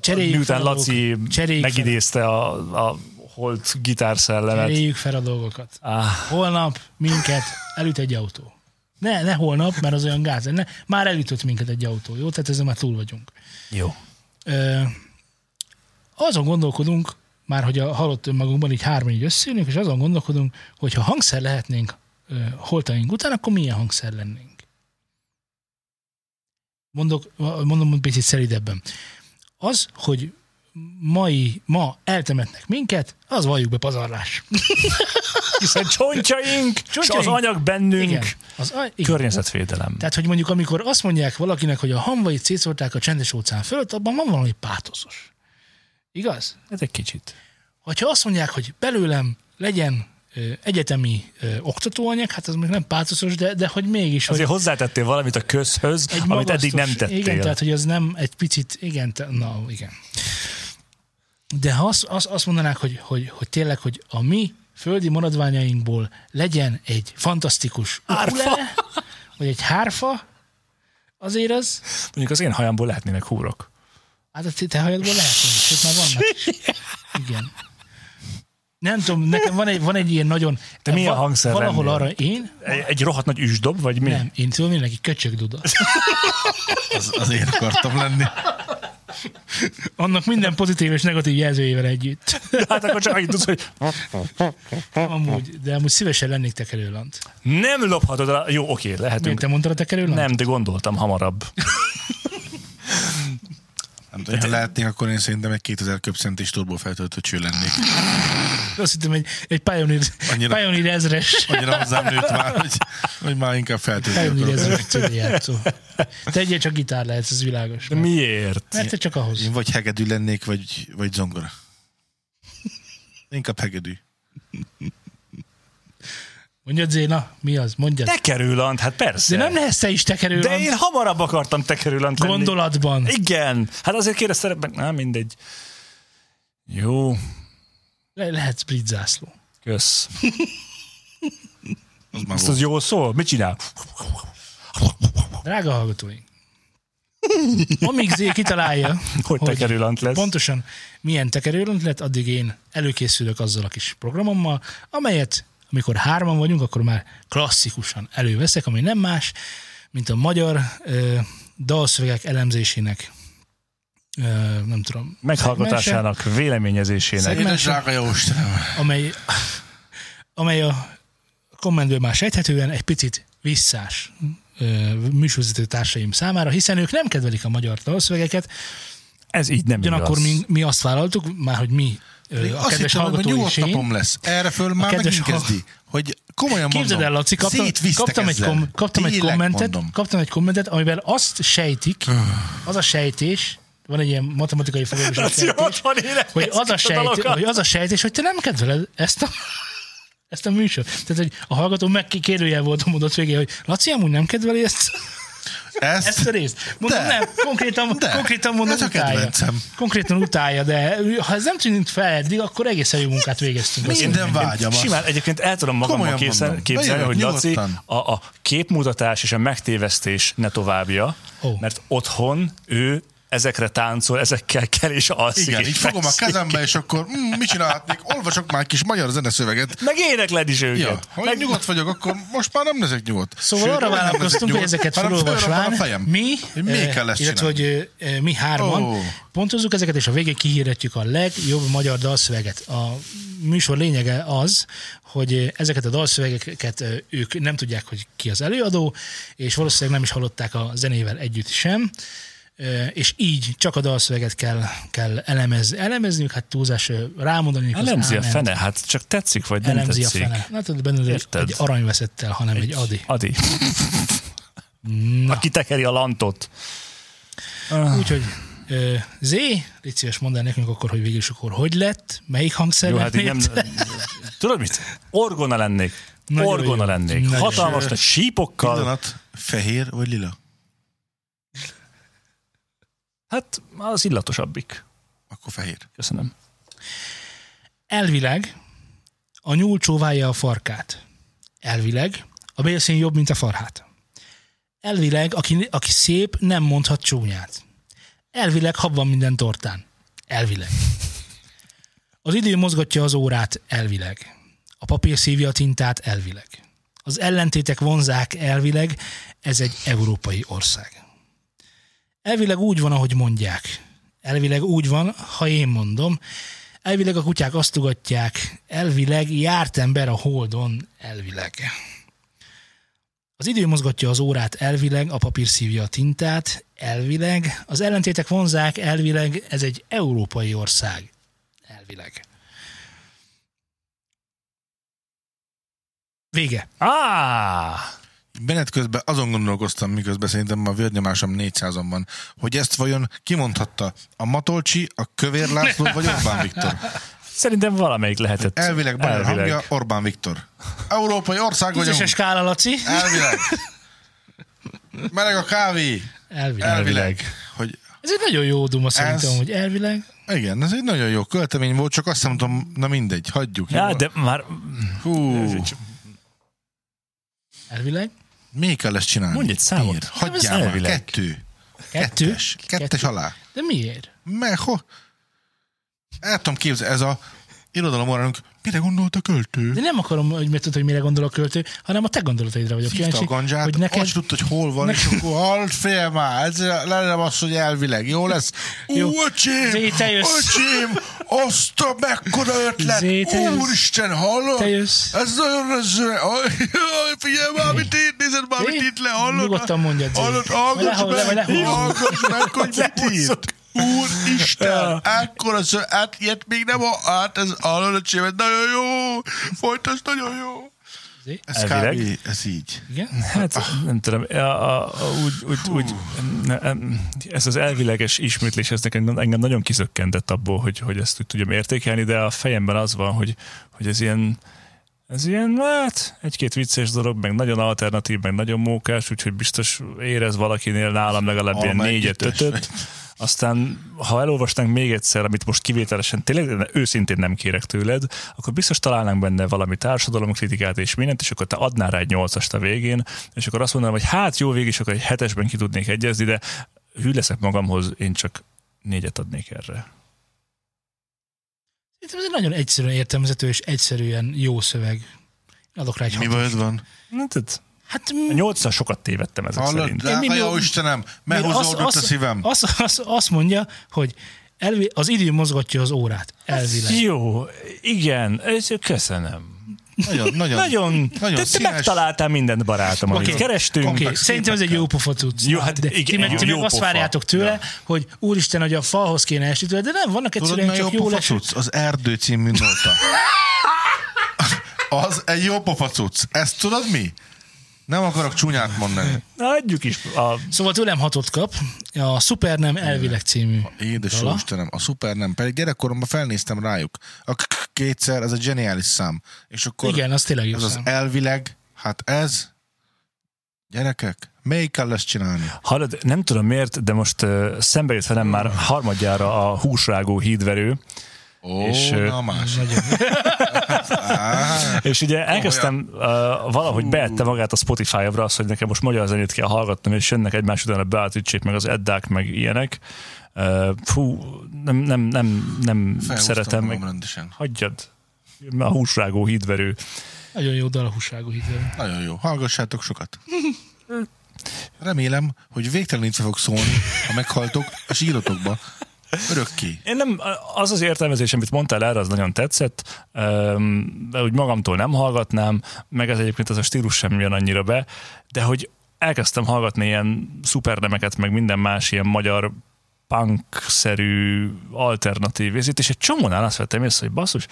Cseréljük Miután fel a Laci. Cseréljük fel- megidézte a, a holt gitárszellemet. Cseréljük fel a dolgokat. Ah, Holnap minket elüt egy autó. Ne, ne holnap, mert az olyan gáz. Ne, már elütött minket egy autó, jó? Tehát ezen már túl vagyunk. jó. Ö, azon gondolkodunk, már hogy a halott önmagunkban így hárman így összeülünk, és azon gondolkodunk, hogy ha hangszer lehetnénk ö, holtaink után, akkor milyen hangszer lennénk. Mondok, mondom egy picit szelidebben. Az, hogy mai, ma eltemetnek minket, az valljuk be pazarlás. Hiszen csontjaink, és az anyag bennünk. Igen. Az, a- igen. Környezetvédelem. Tehát, hogy mondjuk amikor azt mondják valakinek, hogy a hamvait szétszórták a csendes óceán fölött, abban van valami pátoszos. Igaz? Ez egy kicsit. Hogyha azt mondják, hogy belőlem legyen egyetemi ö, oktatóanyag, hát az még nem pátoszos, de, de hogy mégis, hogy Azért hozzátettél valamit a közhöz, egy amit eddig nem magasztos- tettél. Igen, tehát hogy az nem egy picit, igen, na, igen. De ha azt, azt, azt mondanák, hogy, hogy, hogy tényleg, hogy a mi földi maradványainkból legyen egy fantasztikus ukulele, vagy egy hárfa, azért az, Mondjuk az én hajamból lehetnének húrok. hát a te- hajadból lehet, sőt már vannak is. Igen. Nem tudom, nekem van egy, van egy ilyen nagyon... Te milyen hangszer Valahol lennél? arra én, Egy, egy rohadt nagy üsdob, vagy mi? nem, én tudom, mindenki köcsög duda. Az, az én akartam lenni. Annak minden pozitív és negatív jelzőjével együtt. Hát akkor csak annyit tudsz, hogy Amúgy, de amúgy szívesen lennék tekerőlant. nem lophatod el. Jó, oké, Miért lehetünk. te mondtad a tekerőlant? Nem, de gondoltam hamarabb. Nem tudom, ha lehetnék, akkor én szerintem egy 2000 köbcentis turbofeltöltő cső lennék. Azt hittem, egy, egy Pioneer, Annyira- Pioneer ezres. Annyira hozzám nőtt már, hogy, hogy már inkább feltöltő Pioneer ezres CD. Te egyet csak gitár lehetsz, ez világos. De miért? Mert te csak ahhoz. Én vagy hegedű lennék, vagy, vagy zongora. Inkább hegedű. Mondjad, Zéna, mi az? Mondjad. Tekerőlant, hát persze. De nem lehetsz te is De tekerőlant én hamarabb akartam tekerőlant lenni. gondolatban. Igen. Hát azért kérdeztem, meg nem mindegy. Jó, Le- lehetsz brit zászló. kösz. Az már Ezt az jól szól? Mit csinál? Drága hallgatóink, amíg Zé kitalálja, Hogy tekerőlant lesz. pontosan milyen tekerőlant lett, addig én előkészülök azzal a kis programommal, amelyet amikor hárman vagyunk, akkor már klasszikusan előveszek, ami nem más, mint a magyar ö, dalszövegek elemzésének ö, nem tudom, Meghallgatásának, véleményezésének. Szeg- Édes drága jó Istenem. amely, amely a kommentből már sejthetően egy picit visszás műsorvezető társaim számára, hiszen ők nem kedvelik a magyar dalszövegeket, Ez így nem ugyanakkor igaz. mi, mi azt vállaltuk, már hogy mi ö, a Azt kedves hittem, hogy nyugodt napom lesz. Erre föl már kedves megint kezdi. Hogy komolyan Képzeld mondom. el, Laci, kaptam, kaptam, egy, kom, kaptam, egy kommentet, mondom. kaptam egy kommentet, amiben azt sejtik, az a sejtés, van egy ilyen matematikai élet, hogy az, a ezt a sejt, dalokat. hogy az a sejtés, hogy te nem kedveled ezt a, ezt a műsor. Tehát, hogy a hallgató megkérdőjel volt a mondat végén, hogy Laci amúgy nem kedveli ezt, Ezt, ezt a részt. Mondom, De. nem, konkrétan, De. konkrétan mondom, Ez a utálja. kedvencem. Konkrétan utálja, de ha ez nem tűnt fel eddig, akkor egészen jó munkát végeztünk. Minden vágyam. Simán egyébként el tudom magammal képzel, képzelni, hogy Laci a, a képmutatás és a megtévesztés ne továbbja, Ó. mert otthon ő ezekre táncol, ezekkel kell és alszik. Igen, és így fogom a fekszik. kezembe, és akkor mm, mit csinálhatnék? Olvasok már egy kis magyar zeneszöveget. Meg énekled is őket. Ja, ha meg, nyugodt vagyok, akkor most már nem leszek nyugodt. Szóval Sőt, arra vállalkoztunk, hogy nyugodt, ezeket felolvasván mi, még eh, kell ezt illetve hogy eh, mi hárman Ó. pontozzuk ezeket, és a végén kihirdetjük a legjobb magyar dalszöveget. A műsor lényege az, hogy eh, ezeket a dalszövegeket ők nem tudják, hogy ki az előadó, és valószínűleg nem is hallották a zenével együtt sem, és így csak a dalszöveget kell, kell elemez, elemezniük, hát túlzás rámondani. Elemzi a áment, fene, hát csak tetszik, vagy nem Elemzi tetszik. a fene. Hát tudod, benne egy, Érted? egy arany veszett el, hanem egy, egy adi. Adi. Aki tekeri a lantot. Úgyhogy ö, Zé, légy szíves mondd el nekünk akkor, hogy végül is akkor hogy lett, melyik hangszer Jó, hát nem... Tudod mit? Orgona lennék. Nagyon Orgona jó. lennék. Nagyon Hatalmas nagy sípokkal. Pillanat, fehér vagy lila? Hát az illatosabbik. Akkor fehér. Köszönöm. Elvileg a nyúl csóválja a farkát. Elvileg a bélszín jobb, mint a farhát. Elvileg, aki, aki szép, nem mondhat csúnyát. Elvileg hab van minden tortán. Elvileg. Az idő mozgatja az órát elvileg. A papír szívja a tintát elvileg. Az ellentétek vonzák elvileg, ez egy európai ország. Elvileg úgy van, ahogy mondják. Elvileg úgy van, ha én mondom. Elvileg a kutyák azt tugatják. Elvileg járt ember a holdon. Elvileg. Az idő mozgatja az órát elvileg, a papír szívja a tintát, elvileg. Az ellentétek vonzák, elvileg, ez egy európai ország. Elvileg. Vége. Ah! Menet közben azon gondolkoztam, miközben szerintem a vérnyomásom 400-on van, hogy ezt vajon kimondhatta a Matolcsi, a Kövér László vagy Orbán Viktor? Szerintem valamelyik lehetett. Elvileg magyar hangja Orbán Viktor. Európai ország vagyunk. Tízes skála, Laci. Elvileg. Meleg a kávé. Elvileg. Elvileg. Hogy Ez egy nagyon jó duma szerintem, Ez- hogy elvileg. igen, ez egy nagyon jó költemény volt, csak azt tudom, na mindegy, hagyjuk. Ja, de már... Hú, Elvileg. Még kell ezt csinálni. Mondj egy számot. Miért? Hagyjál már. elvileg. Kettő. Kettő. Kettes. Kettes alá. De miért? Mert ho? El tudom képzelni, ez a irodalomoránunk, mire gondolt a költő? De nem akarom, hogy mert tudod, hogy mire gondol a költő, hanem a te gondolataidra vagyok Szívta a kíváncsi, gandzsát, hogy neked... tudta, hogy hol van, és akkor halld fél már, ez lenne az, hogy elvileg, jó lesz? Jó. Ú, öcsém, te jössz. öcsém, azt a mekkora ötlet, Zé, úristen, hallod? Te jössz. Ez nagyon Aj, figyelj már, amit itt nézed már, amit itt le, hallod? nyugodtan mondjad, Zé. Hallod, hallgass meg, hallgass meg, hogy mit írt. Úristen, ekkora szó, hát ilyet még nem, a- hát ez hallod, öcsém, ez nagyon jó, folytasd, nagyon jó. Ez Elvileg. kb. ez így. Igen? Hát nem tudom, a, a, a, úgy, úgy, úgy, ez az elvileges ismétlés, ez nekem engem nagyon kizökkentett abból, hogy, hogy ezt úgy tudjam értékelni, de a fejemben az van, hogy, hogy ez ilyen, ez ilyen, hát egy-két vicces dolog, meg nagyon alternatív, meg nagyon mókás, úgyhogy biztos érez valakinél nálam legalább ilyen négyet, ötöt. Aztán, ha elolvastánk még egyszer, amit most kivételesen tényleg őszintén nem kérek tőled, akkor biztos találnánk benne valami társadalomkritikát és mindent, és akkor te adnál rá egy nyolcast a végén, és akkor azt mondanám, hogy hát jó, végig is akkor egy hetesben ki tudnék egyezni, de hű leszek magamhoz, én csak négyet adnék erre. Szerintem ez egy nagyon egyszerűen értelmezhető és egyszerűen jó szöveg. Adok rá egy Mi bajod van? Na, tehát Hát A nyolccal sokat tévedtem ezek Hallod, szerint. drága mindig- jó Istenem, Azt, meghúzódott a azt, szívem. azt, azt, azt mondja, hogy elvi, az idő mozgatja az órát, elvileg. Jó, igen, ez, köszönöm. Nagyon, nagyon, Nagyon, nagyon te, te színes. megtaláltál mindent, barátom, amit Oké. kerestünk. Komplex szerintem ez egy jó pofa cucc. Jó, hát de igen, ti meg, jó- ti meg jó azt pofa. várjátok tőle, Ja. hogy úristen, hogy a falhoz kéne esni tőle, de nem, vannak Tudod, egyszerűen mi a csak jó jó pofa leső. cucc? Az Erdő című nóta. Az egy jó pofa cucc. Ezt tudod mi? Nem akarok csúnyát mondani. Na, adjuk is. A, Szóval tőlem hatot kap, a Super Nem elvileg című Édes dala. Istenem, a szuper nem. Pedig gyerekkoromban felnéztem rájuk. A k- k- kétszer, ez a geniális szám. És akkor Igen, az tényleg jó ez az szám. elvileg, hát ez, gyerekek, melyik kell ezt csinálni? hallod, nem tudom miért, de most uh, szembe jött velem már harmadjára a húsrágó hídverő, Ó, És, na más. És ugye elkezdtem uh, valahogy beette magát a Spotify-ra azt, hogy nekem most magyar zenét kell hallgatnom, és jönnek egymás után a Beatrice meg az Eddák, meg ilyenek. Uh, fú, nem, nem, nem, nem szeretem, meg rendesen. hagyjad. A húsrágó hídverő. Nagyon jó dal a húságú hídvel. Nagyon jó. Hallgassátok sokat. Remélem, hogy végtelenítve fog szólni, ha meghaltok a sírotokba. Örökké. Én nem, az az értelmezés, amit mondtál erre, az nagyon tetszett, de úgy magamtól nem hallgatnám, meg ez egyébként az a stílus sem jön annyira be, de hogy elkezdtem hallgatni ilyen szupernemeket, meg minden más ilyen magyar punk-szerű alternatív érzét, és egy csomónál azt vettem észre, hogy basszus,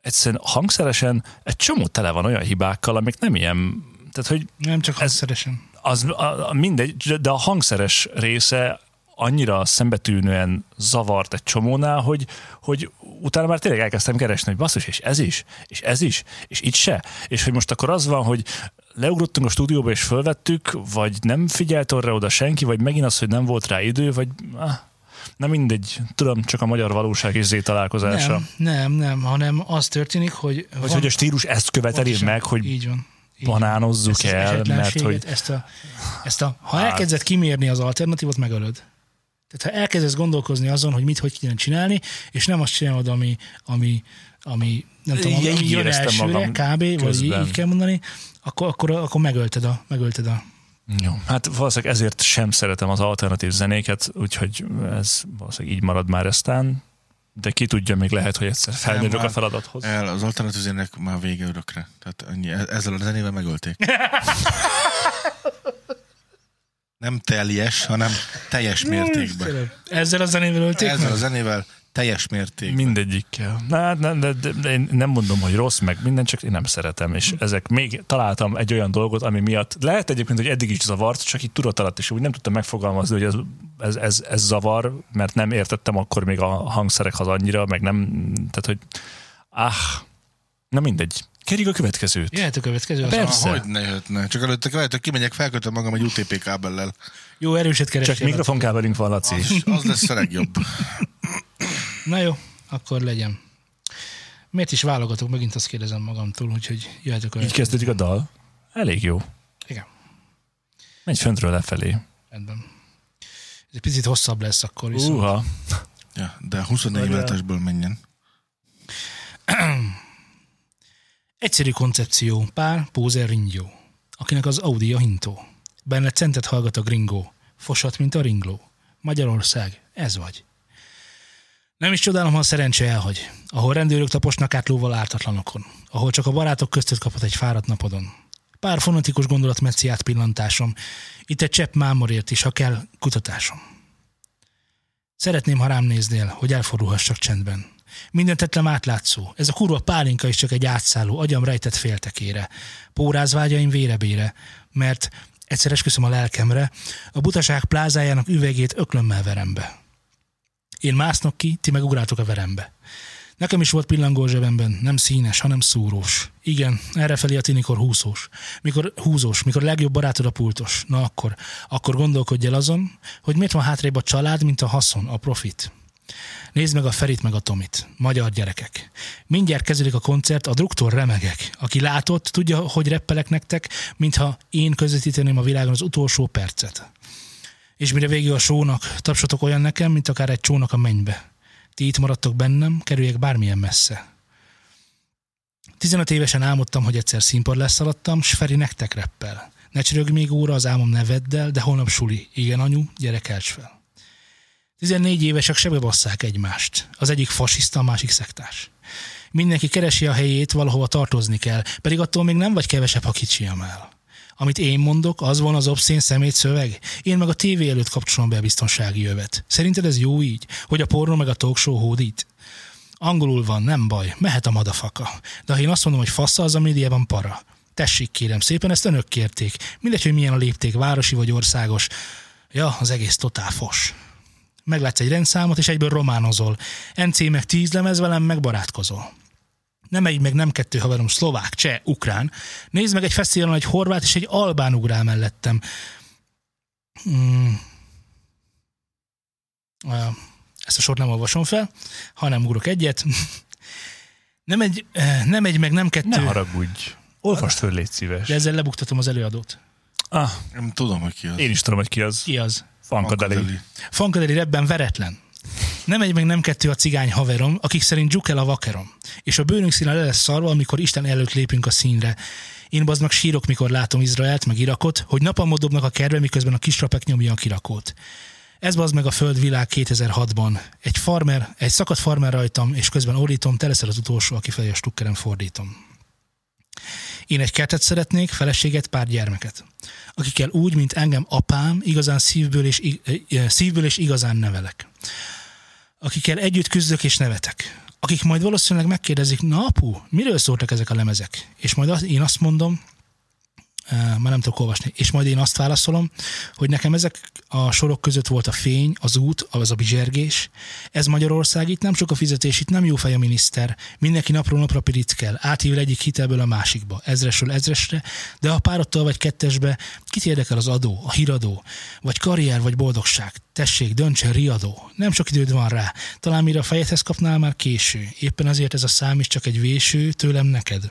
egyszerűen hangszeresen egy csomó tele van olyan hibákkal, amik nem ilyen, tehát hogy Nem csak hangszeresen. az a, a, mindegy, de a hangszeres része annyira szembetűnően zavart egy csomónál, hogy, hogy utána már tényleg elkezdtem keresni, hogy basszus, és ez is, és ez is, és itt se. És hogy most akkor az van, hogy leugrottunk a stúdióba és fölvettük, vagy nem figyelt arra oda senki, vagy megint az, hogy nem volt rá idő, vagy ah, nem mindegy, tudom, csak a magyar valóság és találkozása. Nem, nem, nem, hanem az történik, hogy... Vagy hogy a stílus ezt követeli Pontosan, meg, hogy Így van. Így van. banánozzuk Ezt el, mert hogy Ezt a, ezt a, ha Hát. elkezded kimérni az alternatívot, megölöd. Tehát ha elkezdesz gondolkozni azon, hogy mit, hogy kéne csinálni, és nem azt csinálod, ami, ami, ami nem tudom, Igen, ami így jön elsőre, kb. vagy így, így kell mondani, akkor, akkor, akkor megölted a, megölted a Jó. Hát valószínűleg ezért sem szeretem az alternatív zenéket, úgyhogy ez valószínűleg így marad már eztán, de ki tudja, még lehet, hogy egyszer Nem, a hát feladathoz. El, az alternatív zenének már vége örökre. Tehát ennyi, e- ezzel a zenével megölték. Nem teljes, hanem teljes mértékben. Ezzel a zenével ölték Ezzel a zenével teljes mértékben. Mindegyikkel. Na, hát nem, de, de, de, én nem mondom, hogy rossz, meg minden, csak én nem szeretem, és ezek még találtam egy olyan dolgot, ami miatt lehet egyébként, hogy eddig is zavart, csak így tudat alatt is úgy nem tudtam megfogalmazni, hogy ez, ez, ez, ez zavar, mert nem értettem akkor még a hangszerekhez annyira, meg nem, tehát hogy ah, na mindegy. Kérjük a következőt. Jöhet a következő. Persze. Hogy ne jöhetne. Csak előtte hogy kimegyek, felkötöm magam egy UTP kábellel. Jó, erőset kerestél. Csak mikrofonkábelünk van, Laci. Az, az lesz a legjobb. Na jó, akkor legyen. Miért is válogatok? Megint azt kérdezem magamtól, úgyhogy jöhet a Így következő. kezdődik a dal. Elég jó. Igen, Menj föntről lefelé. rendben. Ez egy picit hosszabb lesz akkor viszont. Uha. Ja, de 24 Várjál. váltásból menjen. Egyszerű koncepció, pár pózer ringyó, akinek az Audi a hintó. Benne centet hallgat a gringó, fosat, mint a ringló. Magyarország, ez vagy. Nem is csodálom, ha a szerencse elhagy, ahol rendőrök taposnak át lóval ártatlanokon, ahol csak a barátok köztet kaphat egy fáradt napodon. Pár fonetikus gondolat metszi át pillantásom, itt egy csepp mámorért is, ha kell, kutatásom. Szeretném, ha rám néznél, hogy elfordulhassak csendben. Minden tetlem átlátszó. Ez a kurva pálinka is csak egy átszálló, agyam rejtett féltekére. Póráz vágyaim vérebére, mert egyszer esküszöm a lelkemre, a butaság plázájának üvegét öklömmel verem be. Én másznak ki, ti meg ugrátok a verembe. Nekem is volt pillangó zsebemben, nem színes, hanem szúrós. Igen, errefelé a tinikor húzós. Mikor húzós, mikor legjobb barátod a pultos. Na akkor, akkor gondolkodj el azon, hogy miért van hátrébb a család, mint a haszon, a profit. Nézd meg a Ferit meg a Tomit, magyar gyerekek. Mindjárt kezdődik a koncert, a druktor remegek. Aki látott, tudja, hogy reppelek nektek, mintha én közvetíteném a világon az utolsó percet. És mire végül a sónak, tapsotok olyan nekem, mint akár egy csónak a mennybe. Ti itt maradtok bennem, kerüljek bármilyen messze. 15 évesen álmodtam, hogy egyszer színpad lesz alattam, s Feri nektek reppel. Ne csörög még óra az álmom neveddel, de holnap suli. Igen, anyu, gyere kelts fel. 14 évesek sebe basszák egymást. Az egyik fasiszta, a másik szektás. Mindenki keresi a helyét, valahova tartozni kell, pedig attól még nem vagy kevesebb, ha kicsiam el. Amit én mondok, az van az obszén szemét szöveg. Én meg a tévé előtt kapcsolom be a biztonsági jövet. Szerinted ez jó így? Hogy a pornó meg a talk show hódít? Angolul van, nem baj, mehet a madafaka. De ha én azt mondom, hogy fassa, az a médiában para. Tessék kérem szépen, ezt önök kérték. Mindegy, hogy milyen a lépték, városi vagy országos. Ja, az egész totál fos. Meglátsz egy rendszámot, és egyből románozol. NC meg tíz lemez, velem meg barátkozol. Nem egy, meg nem kettő haverom, szlovák, cseh, ukrán. Nézd meg egy fesztiválon egy horvát és egy albán ugrál mellettem. Hmm. Ezt a sort nem olvasom fel, hanem ugrok egyet. Nem egy, nem egy, meg nem kettő. Ne haragudj. Olvasd föl, légy szíves. De ezzel lebuktatom az előadót. Ah, Nem tudom, hogy ki az. én is tudom, hogy ki az. Ki az? Fankadeli. Fankadeli. Rebben veretlen. Nem egy meg nem kettő a cigány haverom, akik szerint dzsukel a vakerom. És a bőrünk színe le lesz szarva, amikor Isten előtt lépünk a színre. Én meg sírok, mikor látom Izraelt, meg Irakot, hogy napamod dobnak a kerbe, miközben a kisrapek nyomja a kirakót. Ez bazd meg a földvilág 2006-ban. Egy farmer, egy szakadt farmer rajtam, és közben ordítom, te leszel az utolsó, aki felé a stukkerem fordítom. Én egy kertet szeretnék, feleséget, pár gyermeket. Akikkel úgy, mint engem apám, igazán szívből és, ig- eh, szívből és igazán nevelek. Akikkel együtt küzdök és nevetek. Akik majd valószínűleg megkérdezik, na apu, miről szóltak ezek a lemezek? És majd én azt mondom, eh, már nem tudok olvasni, és majd én azt válaszolom, hogy nekem ezek a sorok között volt a fény, az út, az a bizsergés. Ez Magyarország, itt nem sok a fizetés, itt nem jó fej a miniszter. Mindenki napról napra pirickel, átível egyik hitelből a másikba, ezresről ezresre, de ha párottól vagy kettesbe, kit érdekel az adó, a híradó, vagy karrier, vagy boldogság? Tessék, döntsen, riadó. Nem sok időd van rá. Talán mire a fejedhez kapnál már késő. Éppen azért ez a szám is csak egy véső tőlem neked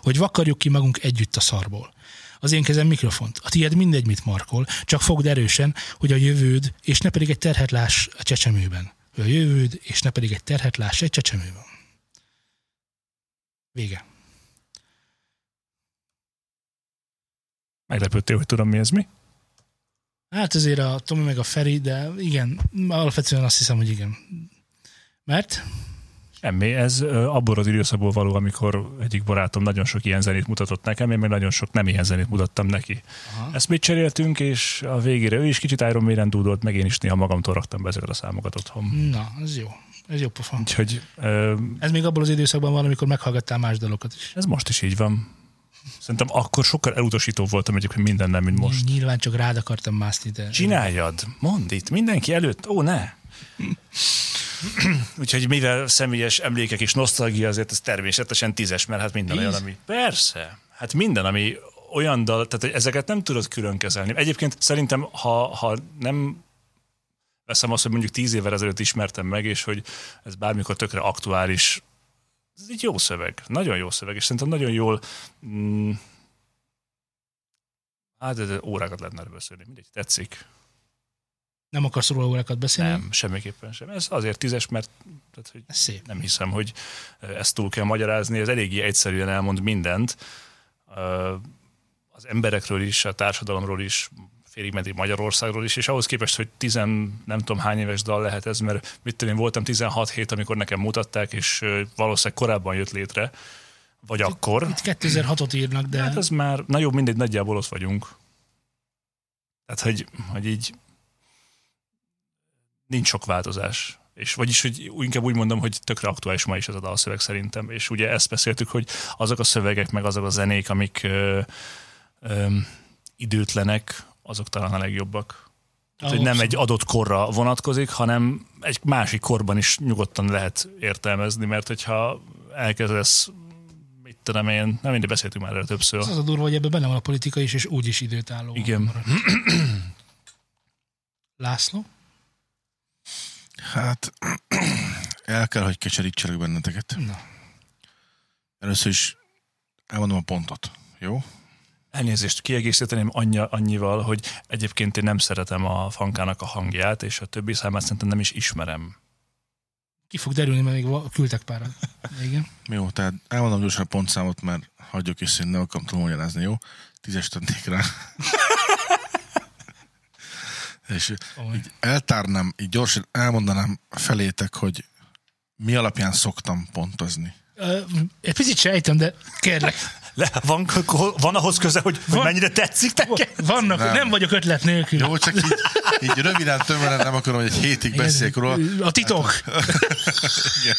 hogy vakarjuk ki magunk együtt a szarból. Az én kezem mikrofont, a tiéd mindegy, mit markol, csak fogd erősen, hogy a jövőd, és ne pedig egy terhet láss a csecsemőben. Hogy a jövőd, és ne pedig egy terhet láss egy csecsemőben. Vége. Meglepődtél, hogy tudom, mi ez mi? Hát ezért a Tomi meg a Feri, de igen, alapvetően azt hiszem, hogy igen. Mert? Semmi, ez abból az időszakból való, amikor egyik barátom nagyon sok ilyen zenét mutatott nekem, én meg nagyon sok nem ilyen zenét mutattam neki. Aha. Ezt mit cseréltünk, és a végére ő is kicsit Iron Maiden dúdolt, meg én is néha magamtól raktam be ezeket a számokat otthon. Na, ez jó. Ez jó pofa. Úgyhogy ö, Ez még abból az időszakban van, amikor meghallgattál más dalokat is. ez most is így van. Szerintem akkor sokkal elutasító voltam egyébként minden nem, mint most. Nyilván csak rád akartam mászni, de... Csináljad, mondd itt, mindenki előtt, ó ne! Úgyhogy mivel személyes emlékek és nosztalgia, azért ez természetesen tízes, mert hát minden Tíz? olyan, ami... Persze, hát minden, ami olyan dal, tehát hogy ezeket nem tudod külön kezelni. Egyébként szerintem, ha, ha nem veszem azt, hogy mondjuk tíz évvel ezelőtt ismertem meg, és hogy ez bármikor tökre aktuális, ez egy jó szöveg, nagyon jó szöveg, és szerintem nagyon jól mm, hát de órákat lehetne erről beszélni, mindegy, tetszik. Nem akarsz róla órákat beszélni? Nem, semmiképpen sem. Ez azért tízes, mert tehát, hogy szép. nem hiszem, hogy ezt túl kell magyarázni. Ez eléggé egyszerűen elmond mindent. Ö, Az emberekről is, a társadalomról is, félig meddig Magyarországról is, és ahhoz képest, hogy tizen nem tudom hány éves dal lehet ez, mert mit tudom én, voltam 16 hét, amikor nekem mutatták, és ö, valószínűleg korábban jött létre, vagy akkor. Itt 2006-ot írnak, de Hát ez már, na jó, mindegy, nagyjából ott vagyunk. Tehát, hogy, hogy így nincs sok változás. És vagyis, hogy inkább úgy mondom, hogy tökre aktuális ma is ez a dalszöveg szerintem. És ugye ezt beszéltük, hogy azok a szövegek, meg azok a zenék, amik ö, ö, időtlenek, azok talán a legjobbak. Tehát, hogy nem egy adott korra vonatkozik, hanem egy másik korban is nyugodtan lehet értelmezni, mert hogyha elkezdesz, mit tudom én, nem mindig beszéltünk már erről többször. az a durva, hogy ebben benne van a politika is, és úgyis időtálló. Igen. László? Hát el kell, hogy keserítselek benneteket. Na. Először is elmondom a pontot. Jó? Elnézést kiegészíteném annyi, annyival, hogy egyébként én nem szeretem a fankának a hangját, és a többi számát szerintem nem is ismerem. Ki fog derülni, mert még küldtek párat. Igen. Jó, tehát elmondom gyorsan a pontszámot, mert hagyjuk is, én nem akarom túl magyarázni, jó? Tízes tennék rá. És Komoly. így eltárnám, így gyorsan elmondanám felétek, hogy mi alapján szoktam pontozni. Ö, Egy picit sejtem, de kérlek. Le, van, van ahhoz köze, hogy, hogy Van. mennyire tetszik neked? Vannak, Nem. nem, vagyok ötlet nélkül. Jó, csak így, így röviden, tömören nem akarom, hogy egy hétig beszéljek róla. A titok. Igen.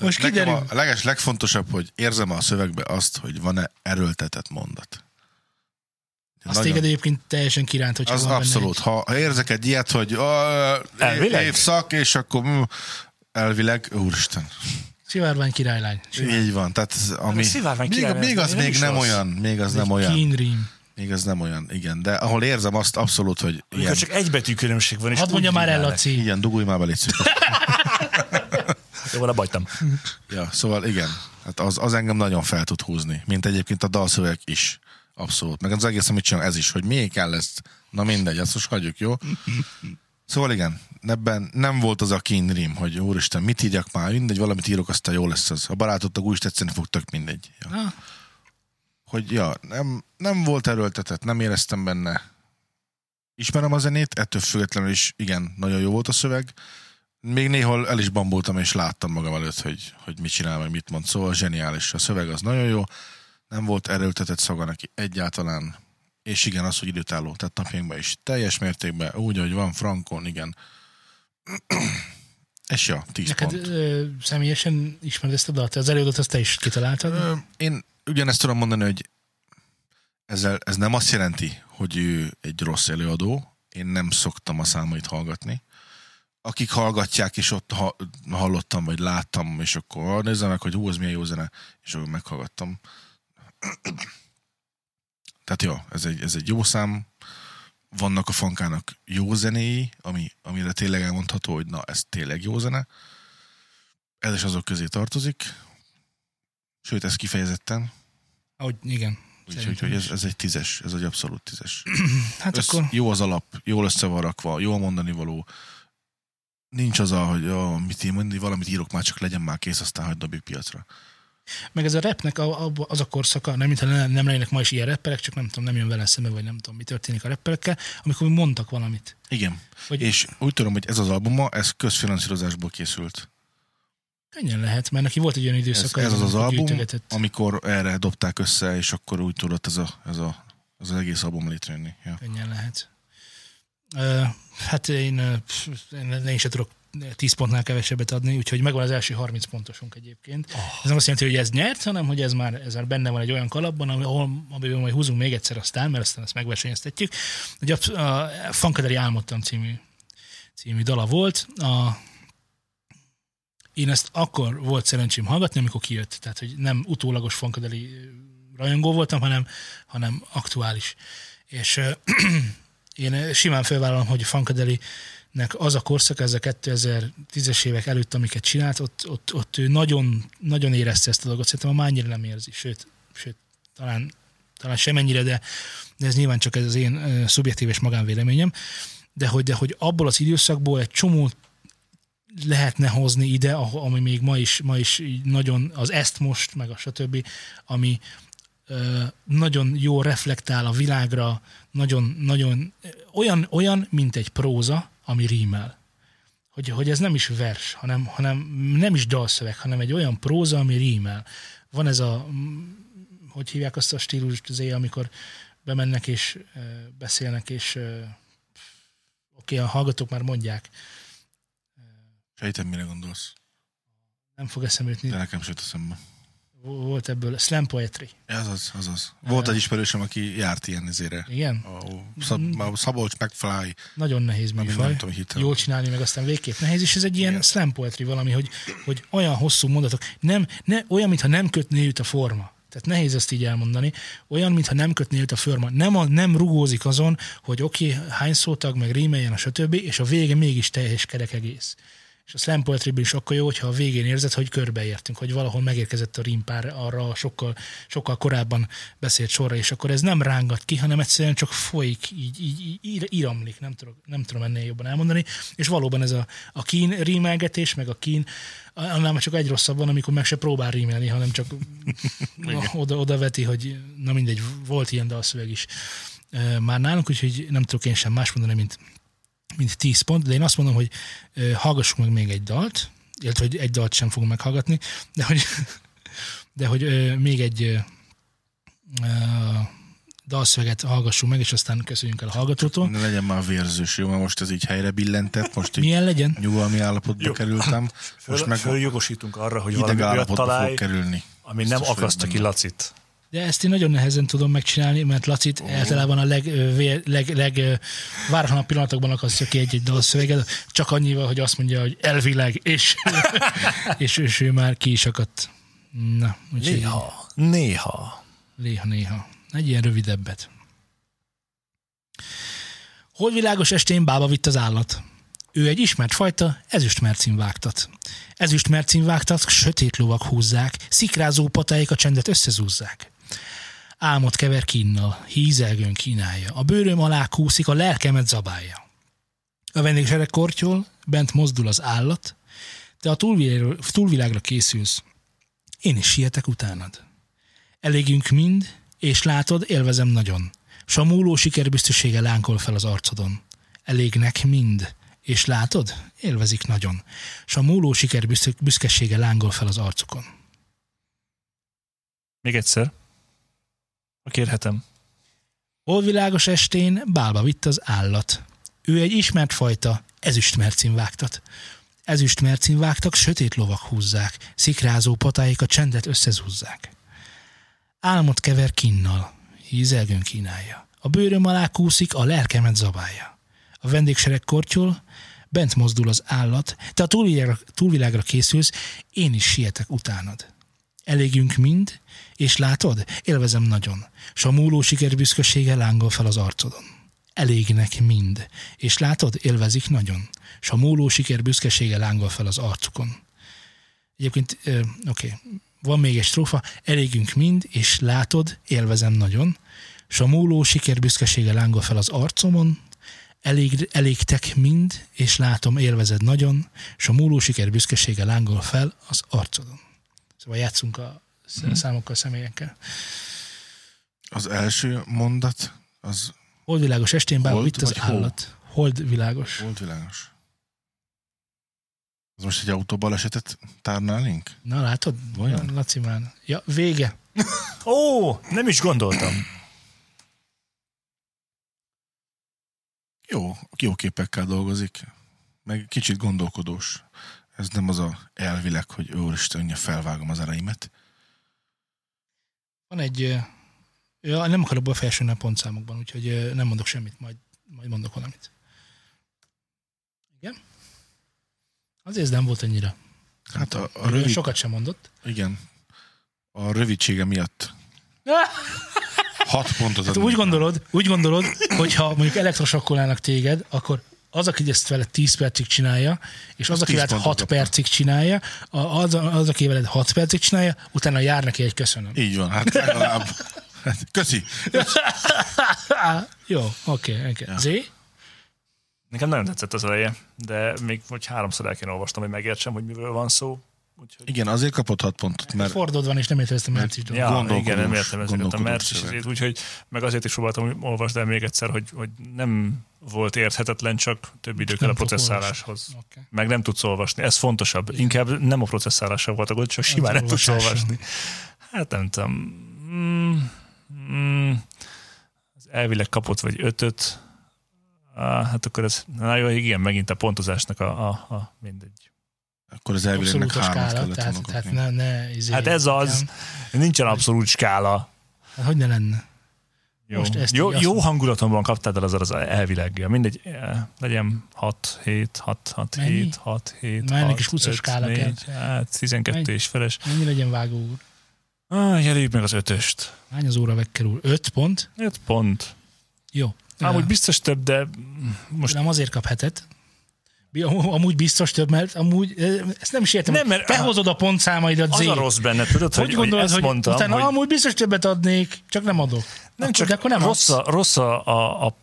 Most kiderül. a leges, legfontosabb, hogy érzem a szövegbe azt, hogy van-e erőltetett mondat. Azt téged egyébként teljesen kiránt, hogy Az van benne abszolút. Ha, ha érzek egy ilyet, hogy uh, évszak, és akkor mm, elvileg, úristen. egy Szivárvány királylány. Így van. Tehát az, ami, szivárvány még, még az még nem rossz. olyan. Még az nem egy olyan. Dream. Még az nem olyan, igen. De ahol érzem azt abszolút, hogy ilyen, Amikor csak egy betű különbség van, és Hadd mondja már el. Laci. ilyen dugulj már belé szépen. Jó, van, bajtam. Ja, szóval igen, hát az, az engem nagyon fel tud húzni, mint egyébként a dalszöveg is. Abszolút. Meg az egész, amit csinál, ez is, hogy miért kell ezt. Na mindegy, azt most hagyjuk, jó? Szóval igen, ebben nem volt az a kín rím, hogy úristen, mit írjak már, mindegy, valamit írok, aztán jó lesz az. A barátodnak úgy is tetszeni fog, tök mindegy. Ja. Hogy ja, nem, nem volt erőltetett, nem éreztem benne. Ismerem a zenét, ettől függetlenül is igen, nagyon jó volt a szöveg. Még néhol el is bambultam, és láttam magam előtt, hogy, hogy mit csinál, meg mit mond. Szóval zseniális. A szöveg az nagyon jó. Nem volt erőltetett szaga neki egyáltalán. És igen, az, hogy időtálló. Tehát napjainkban is teljes mértékben, úgy, hogy van frankon, igen. És ja, 10 neked pont. ö, személyesen ismered ezt a dalt? Az előadót azt te is kitaláltad? Ö, Én ugyanezt tudom mondani, hogy ezzel, ez nem azt jelenti, hogy ő egy rossz előadó. Én nem szoktam a számait hallgatni. Akik hallgatják, és ott ha, hallottam, vagy láttam, és akkor nézzem meg, hogy hú, ez milyen jó zene, és akkor meghallgattam. Tehát jó, ez egy, ez egy jó szám. Vannak a fankának jó zenéi, ami, amire tényleg elmondható, hogy na, ez tényleg jó zene. Ez is azok közé tartozik. Sőt, ez kifejezetten. Ahogy, igen. Úgyhogy hogy ez, ez egy tízes, ez egy abszolút tízes. Hát Össz, akkor Jó az alap, jól össze van rakva, jó a mondani való. Nincs az a, hogy oh, mit én mondani, valamit írok már, csak legyen már kész, aztán hagyd dobjuk piacra. Meg ez a a, az a korszaka, nem mintha nem, nem lennének ma is ilyen rapperek, csak nem tudom, nem jön vele szembe, vagy nem tudom, mi történik a rapperekkel, amikor mondtak valamit. Igen. Hogy- És úgy tudom, hogy ez az albuma, ez közfinanszírozásból készült. Könnyen lehet, mert neki volt egy olyan Ez, időszaka, ez az az amikor album, gyűjtögetett. amikor erre dobták össze, és akkor úgy tudott ez, a, ez, a, ez az egész album létrejönni. Ja. Könnyen lehet. Hát én, én, én is tudok 10 pontnál kevesebbet adni, úgyhogy megvan az első 30 pontosunk egyébként. Oh. Ez nem azt jelenti, hogy ez nyert, hanem hogy ez már, ez már benne van egy olyan kalapban, ahol, amiben majd húzunk még egyszer aztán, mert aztán ezt megversenyeztetjük. Ugye a, a Funkadeli Álmodtam című, című dala volt. A, én ezt akkor volt szerencsém hallgatni, amikor kijött. Tehát, hogy nem utólagos Funkadeli rajongó voltam, hanem, hanem aktuális. És én simán felvállalom, hogy a Funkadelinek az a korszak, ez a 2010-es évek előtt, amiket csinált, ott, ott, ott ő nagyon, nagyon érezte ezt a dolgot. Szerintem a mányira nem érzi, sőt, sőt talán, talán semennyire, de, de ez nyilván csak ez az én ö, szubjektív és magánvéleményem. De hogy, de hogy abból az időszakból egy csomó lehetne hozni ide, ami még ma is, ma is nagyon, az ezt most, meg a stb., ami nagyon jól reflektál a világra, nagyon, nagyon olyan, olyan, mint egy próza, ami rímel. Hogy, hogy ez nem is vers, hanem, hanem nem is dalszöveg, hanem egy olyan próza, ami rímel. Van ez a, hogy hívják azt a stílust, az amikor bemennek és beszélnek, és oké, a hallgatók már mondják, Sejtem, mire gondolsz. nem fog eszembe jutni. De nekem se jut eszembe. Volt ebből slam poetry. Ez az, az az. Volt egy ismerősöm, aki járt ilyen izére. Igen? A, Szab, a Szabolcs McFly, Nagyon nehéz nem, nem műfaj. tudom. Jól csinálni, meg aztán végképp nehéz, és ez egy ilyen Igen. slam poetry valami, hogy, hogy olyan hosszú mondatok, nem, ne, olyan, mintha nem kötné őt a forma. Tehát nehéz ezt így elmondani. Olyan, mintha nem kötné őt a forma. Nem, a, nem rugózik azon, hogy oké, okay, hány szótag, meg rímeljen, a stb., és a vége mégis teljes kerek egész. És a slam poetry is akkor jó, hogyha a végén érzed, hogy körbeértünk, hogy valahol megérkezett a rímpár arra a sokkal, sokkal korábban beszélt sorra, és akkor ez nem rángat ki, hanem egyszerűen csak folyik, így, így, így íramlik, nem tudom, nem tudom ennél jobban elmondani. És valóban ez a, a kín rímelgetés, meg a kín, annál már csak egy rosszabb van, amikor meg se próbál rímelni, hanem csak oda, oda veti, hogy na mindegy, volt ilyen dalszöveg is már nálunk, úgyhogy nem tudok én sem más mondani, mint, mint 10 pont, de én azt mondom, hogy hallgassuk meg még egy dalt, illetve hogy egy dalt sem fogom meghallgatni, de hogy, de hogy még egy dalszöveget hallgassunk meg, és aztán köszönjünk el a hallgatótól. Ne legyen már vérzős, jó, mert most ez így helyre billentett, most így Milyen legyen? nyugalmi állapotba Jó. kerültem. Most meg Följogosítunk arra, hogy valami olyat találj, fog kerülni. ami nem Biztos vagyok akasztja ki. Lacit. De ezt én nagyon nehezen tudom megcsinálni, mert Lacit oh. általában a leg, leg, leg váratlan pillanatokban akasztja ki egy-egy dalszöveget, csak annyival, hogy azt mondja, hogy elvileg, és, és, és ő már ki is akadt. Na, Néha. Néha. néha, néha. Egy ilyen rövidebbet. Holdvilágos estén bába vitt az állat. Ő egy ismert fajta, ezüstmercin vágtat. Ezüstmercin vágtat, sötét lovak húzzák, szikrázó patáik a csendet összezúzzák. Álmot kever kínnal, hízelgőn kínálja. A bőröm alá kúszik, a lelkemet zabálja. A vendégsereg kortyol, bent mozdul az állat, te a túlvilágra, túlvilágra készülsz. Én is sietek utánad. Elégünk mind, és látod, élvezem nagyon. S a múló sikerbiztossége lánkol fel az arcodon. Elégnek mind, és látod, élvezik nagyon. S a múló sikerbüszkesége lángol fel az arcukon. Még egyszer. Ha kérhetem. Holvilágos estén bálba vitt az állat. Ő egy ismert fajta, ezüstmercin vágtat. Ezüstmercin vágtak, sötét lovak húzzák, szikrázó patáik a csendet összezúzzák. Álmot kever kinnal, hízelgőn kínálja. A bőröm alá kúszik, a lelkemet zabálja. A vendégsereg kortyol, bent mozdul az állat, te a túlvilágra, túlvilágra készülsz, én is sietek utánad. Elégünk mind, és látod, élvezem nagyon, s a múló sikerbüszkesége lángol fel az arcodon. Elégnek mind, és látod, élvezik nagyon, s a múló sikerbüszkesége lángol fel az arcukon. Egyébként, oké, okay. van még egy strófa, elégünk mind, és látod, élvezem nagyon, s a múló sikerbüszkesége lángol fel az arcomon, elég, elégtek mind, és látom, élvezed nagyon, és a múló siker büszkesége lángol fel az arcodon. Szóval játszunk a sz- számokkal, személyekkel. Az első mondat, az Holdvilágos estén bár Hold itt az állat. Holdvilágos. volt világos. Az most egy autóbalesetet tárnálink? Na látod? Vajon? Laci már. Ja, vége. Ó, nem is gondoltam. Jó, jó képekkel dolgozik, meg kicsit gondolkodós. Ez nem az a elvileg, hogy úristen, felvágom az ereimet. Van egy... Ja, nem akarok befelsülni a pontszámokban, úgyhogy nem mondok semmit, majd, majd mondok valamit. Igen? Azért ez nem volt annyira. Hát a, a Rövid... Sokat sem mondott. igen, a rövidsége miatt hat pontot Hát úgy gondolod, úgy gondolod, hogy ha mondjuk elektrosokkolnának téged, akkor az, aki ezt veled 10 percig csinálja, és az, aki 10 veled pontot 6 kapna. percig csinálja, a- az, az, aki veled 6 percig csinálja, utána jár neki egy köszönöm. Így van, hát legalább. Köszi. Jó, oké, okay, okay. Ja. Zé? Nekem nagyon tetszett az eleje, de még hogy háromszor el kéne olvastam, hogy megértsem, hogy miről van szó. Úgyhogy... Igen, azért kapott hat pontot, mert Fordod van, és nem a március dolgot. Ja, igen, nem értem ezeket a szöveg. úgyhogy meg azért is próbáltam olvasni el még egyszer, hogy, hogy nem volt érthetetlen, csak több idő kell a processzáláshoz. Okay. Meg nem tudsz olvasni, ez fontosabb. Inkább nem a processzálással volt a gond, csak simán nem tudsz olvasni. Hát nem tudom. Mm, mm, az elvileg kapott vagy ötöt, ah, hát akkor ez, na jó, igen, megint a pontozásnak a, a, a mindegy. Akkor az elvilegnek hármat skála, kellett tehát, tehát ne, ne izé, Hát ez az, nincsen abszolút skála. Hát hogy ne lenne? Jó, Most ezt jó, jó hangulatomban kaptad el az az elvileg. Mindegy, eh, legyen 6, 7, 6, 6, Mennyi? 7, 6, 7, Már ennek 6, is 20-as skála kell. Hát 12 Mennyi? és feles. Mennyi legyen vágó úr? Ah, jelöljük meg az ötöst. Hány az óra vekker úr? 5 pont? 5 pont. Jó. Amúgy Ö, biztos több, de most Nem azért kap hetet. Amúgy biztos több, mert amúgy, ezt nem is értem. Nem, mert- mert behozod a pontszámaidat Az Z. a rossz benne, tudod, Hogy, hogy, gondolod, hogy mondtam, utána hogy amúgy biztos többet adnék, csak nem adok. nem akkor, csak de akkor nem rossz, a, rossz a, a, a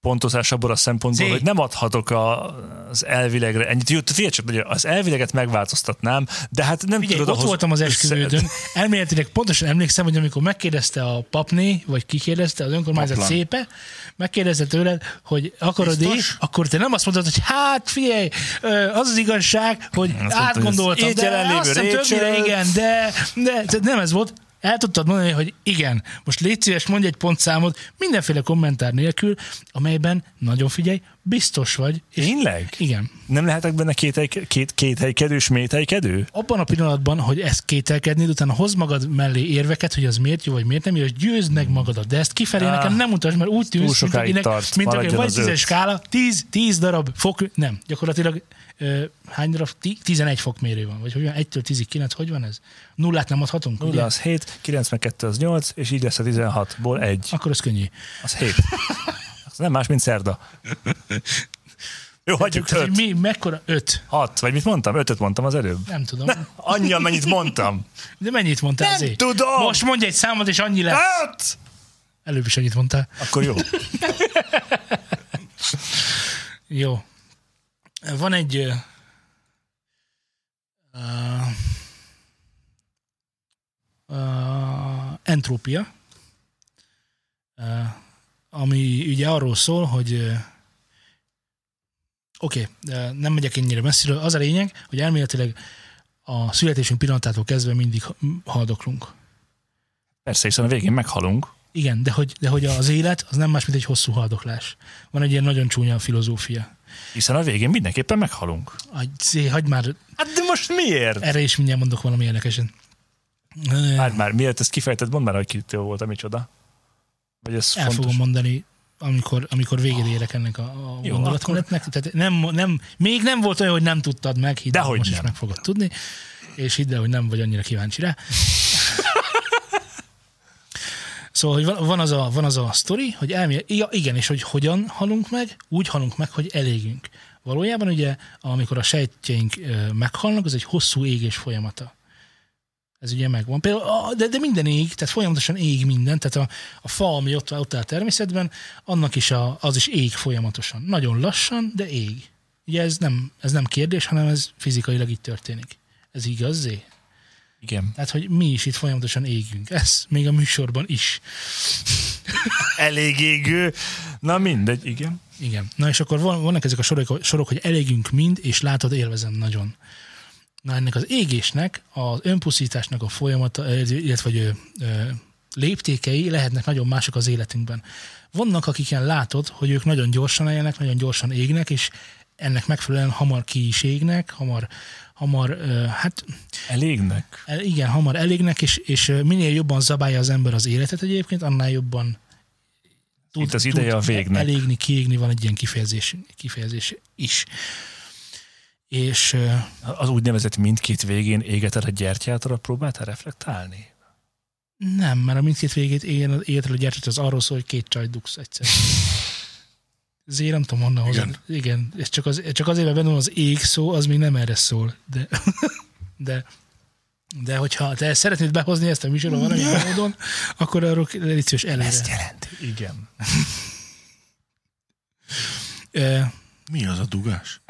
pontozás abból a szempontból, Zé. hogy nem adhatok a, az elvilegre ennyit. Jó, figyelj csak, az elvileget megváltoztatnám, de hát nem Figyelj, tudod ott voltam az esküvődön, elméletileg pontosan emlékszem, hogy amikor megkérdezte a papné, vagy kikérdezte az önkormányzat Paplan. szépe, megkérdezte tőled, hogy akarod é, Biztos? akkor te nem azt mondtad, hogy hát figyelj, az az igazság, hogy mondta, átgondoltam, az de azt hiszem igen, de, de, de nem ez volt. El tudtad mondani, hogy igen, most légy szíves, mondj egy pontszámot, mindenféle kommentár nélkül, amelyben nagyon figyelj, biztos vagy. És Tényleg? igen. Nem lehetek benne kéthely, két, kéthelykedő, sméthelykedő? abban a pillanatban, hogy ezt kételkednéd, utána hoz magad mellé érveket, hogy az miért jó, vagy miért nem jó, és győzd meg magadat. De ezt kifelé Ah, nekem nem mutasd, mert úgy tűnsz, mint akinek, tart, mint aki maradjon vagy tízes skála, tíz, tíz darab fok, nem, gyakorlatilag ö, hány darab, Ti- 11 fokmérő van, vagy hogy van, 1-től 10-ig 9, hogy van ez? Nullát nem adhatunk, 0 ugye? az 7, 92 az 8, és így lesz a 16-ból 1. Akkor ez könnyű. Az 7. Az nem más, mint szerda. Jó, hagyjuk Tehát, 5. mi, mekkora? 5. 6, vagy mit mondtam? 5-öt mondtam az előbb. Nem tudom. Annyi, amennyit mondtam. De mennyit mondtál Nem Zé? tudom! Most mondj egy számot, és annyi lesz. 5! Előbb is annyit mondtál. Akkor jó. Jó. Van egy uh, uh, entrópia, uh, ami ugye arról szól, hogy uh, oké, okay, nem megyek ennyire messziről. Az a lényeg, hogy elméletileg a születésünk pillanatától kezdve mindig ha- haldoklunk. Persze, hiszen a végén meghalunk. Igen, de hogy, de hogy az élet az nem más, mint egy hosszú haldoklás. Van egy ilyen nagyon csúnya filozófia. Hiszen a végén mindenképpen meghalunk. Hagyd már, Hát de most miért? erre is mindjárt mondok valami érdekesen. Ö, Már, miért ezt kifejtett, mondd már, hogy kitől volt micsoda. Vagy ez El fontos. fogom mondani, amikor, amikor végére érek ennek a, a Jó, gondolatmenetnek. Tehát nem, nem, még nem volt olyan, hogy nem tudtad meg, hidd most is nem. meg fogod tudni, és hidd el, hogy nem vagy annyira kíváncsi rá. Szóval, hogy van, az a, van az a sztori, hogy elmél, ja, igen, és hogy hogyan halunk meg, úgy halunk meg, hogy elégünk. Valójában ugye, amikor a sejtjeink meghalnak, az egy hosszú égés folyamata. Ez ugye megvan. Például, de, de minden ég, tehát folyamatosan ég minden, tehát a, a fa, ami ott, ott áll természetben, annak is a, az is ég folyamatosan. Nagyon lassan, de ég. Ugye ez nem, ez nem kérdés, hanem ez fizikailag így történik. Ez igaz? Igen. Tehát, hogy mi is itt folyamatosan égünk. Ez még a műsorban is. Elég égő. Na mindegy, igen. Igen. Na és akkor van, vannak ezek a sorok, sorok, hogy elégünk mind, és látod, élvezem nagyon. Na ennek az égésnek, az önpusztításnak a folyamata, ö, illetve vagy, ö, ö, léptékei lehetnek nagyon mások az életünkben. Vannak, akiken látod, hogy ők nagyon gyorsan élnek, nagyon gyorsan égnek, és ennek megfelelően hamar ki is égnek, hamar, hamar hát Elégnek. el- igen, hamar elégnek, és, és minél jobban zabálja az ember az életet egyébként, annál jobban tud, Itt az ideje a végnek. elégni, kiégni, van egy ilyen kifejezés, kifejezés is. És Az úgynevezett mindkét végén égeted a gyertyát, arra próbáltál reflektálni? nem, mert a mindkét végét égetről a gyertyát az arról szól, hogy két csaj dugsz egyszer. Ezért nem tudom honnan hozni. Igen. Igen, ez csak, az, csak azért, mert benne van az ég szó, az még nem erre szól. De, de, de hogyha te szeretnéd behozni ezt a műsorba valami módon, akkor arról légy szíves előre. jelenti. Igen. Mi az a dugás?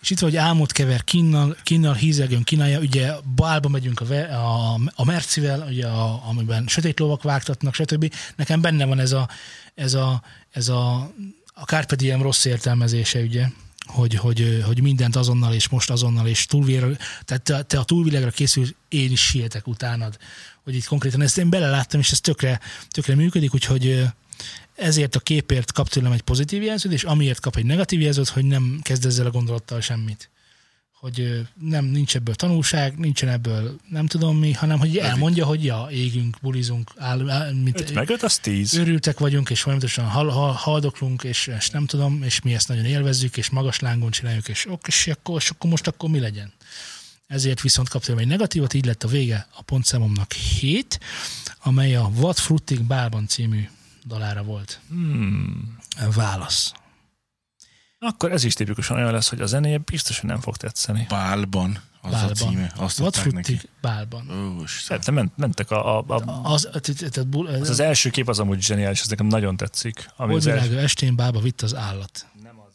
És itt vagy álmot kever kinnal, kinnal hízelgőn kínálja, ugye bálba megyünk a, a, a Mercivel, ugye a, amiben sötét lovak vágtatnak, stb. Nekem benne van ez a, ez a, ez a, a Carpe Diem rossz értelmezése, ugye, hogy, hogy, hogy mindent azonnal és most azonnal és túlvilágra, tehát te, te a túlvilágra készül, én is sietek utánad. Hogy itt konkrétan ezt én beleláttam, és ez tökre, tökre működik, úgyhogy ezért a képért kap tőlem egy pozitív jelzőt, és amiért kap egy negatív jelzőt, hogy nem kezd ezzel a gondolattal semmit. Hogy nem, nincs ebből tanulság, nincsen ebből nem tudom mi, hanem hogy elmondja, hogy ja, égünk, bulizunk, áll, áll, mit, 5 meg 5, az 10. őrültek vagyunk, és folyamatosan hal, hal, haldoklunk, és, és nem tudom, és mi ezt nagyon élvezzük, és magas lángon csináljuk, és, ok, és, akkor, és akkor most akkor mi legyen? Ezért viszont kaptam egy negatívat, így lett a vége a pontszámomnak 7, amely a What Fruiting Bálban című dalára volt. Hmm. Válasz. Akkor ez is tipikusan olyan lesz, hogy a zenéje biztos, hogy nem fog tetszeni. Bálban, az Bálban. a címe. Azt What adták neki. bálban. Ó, Isten. Tehát ment, mentek a, a, a Az, az, az első kép az amúgy zseniális, ez nekem nagyon tetszik. Ami az első, estén bálba vitt az állat. nem az.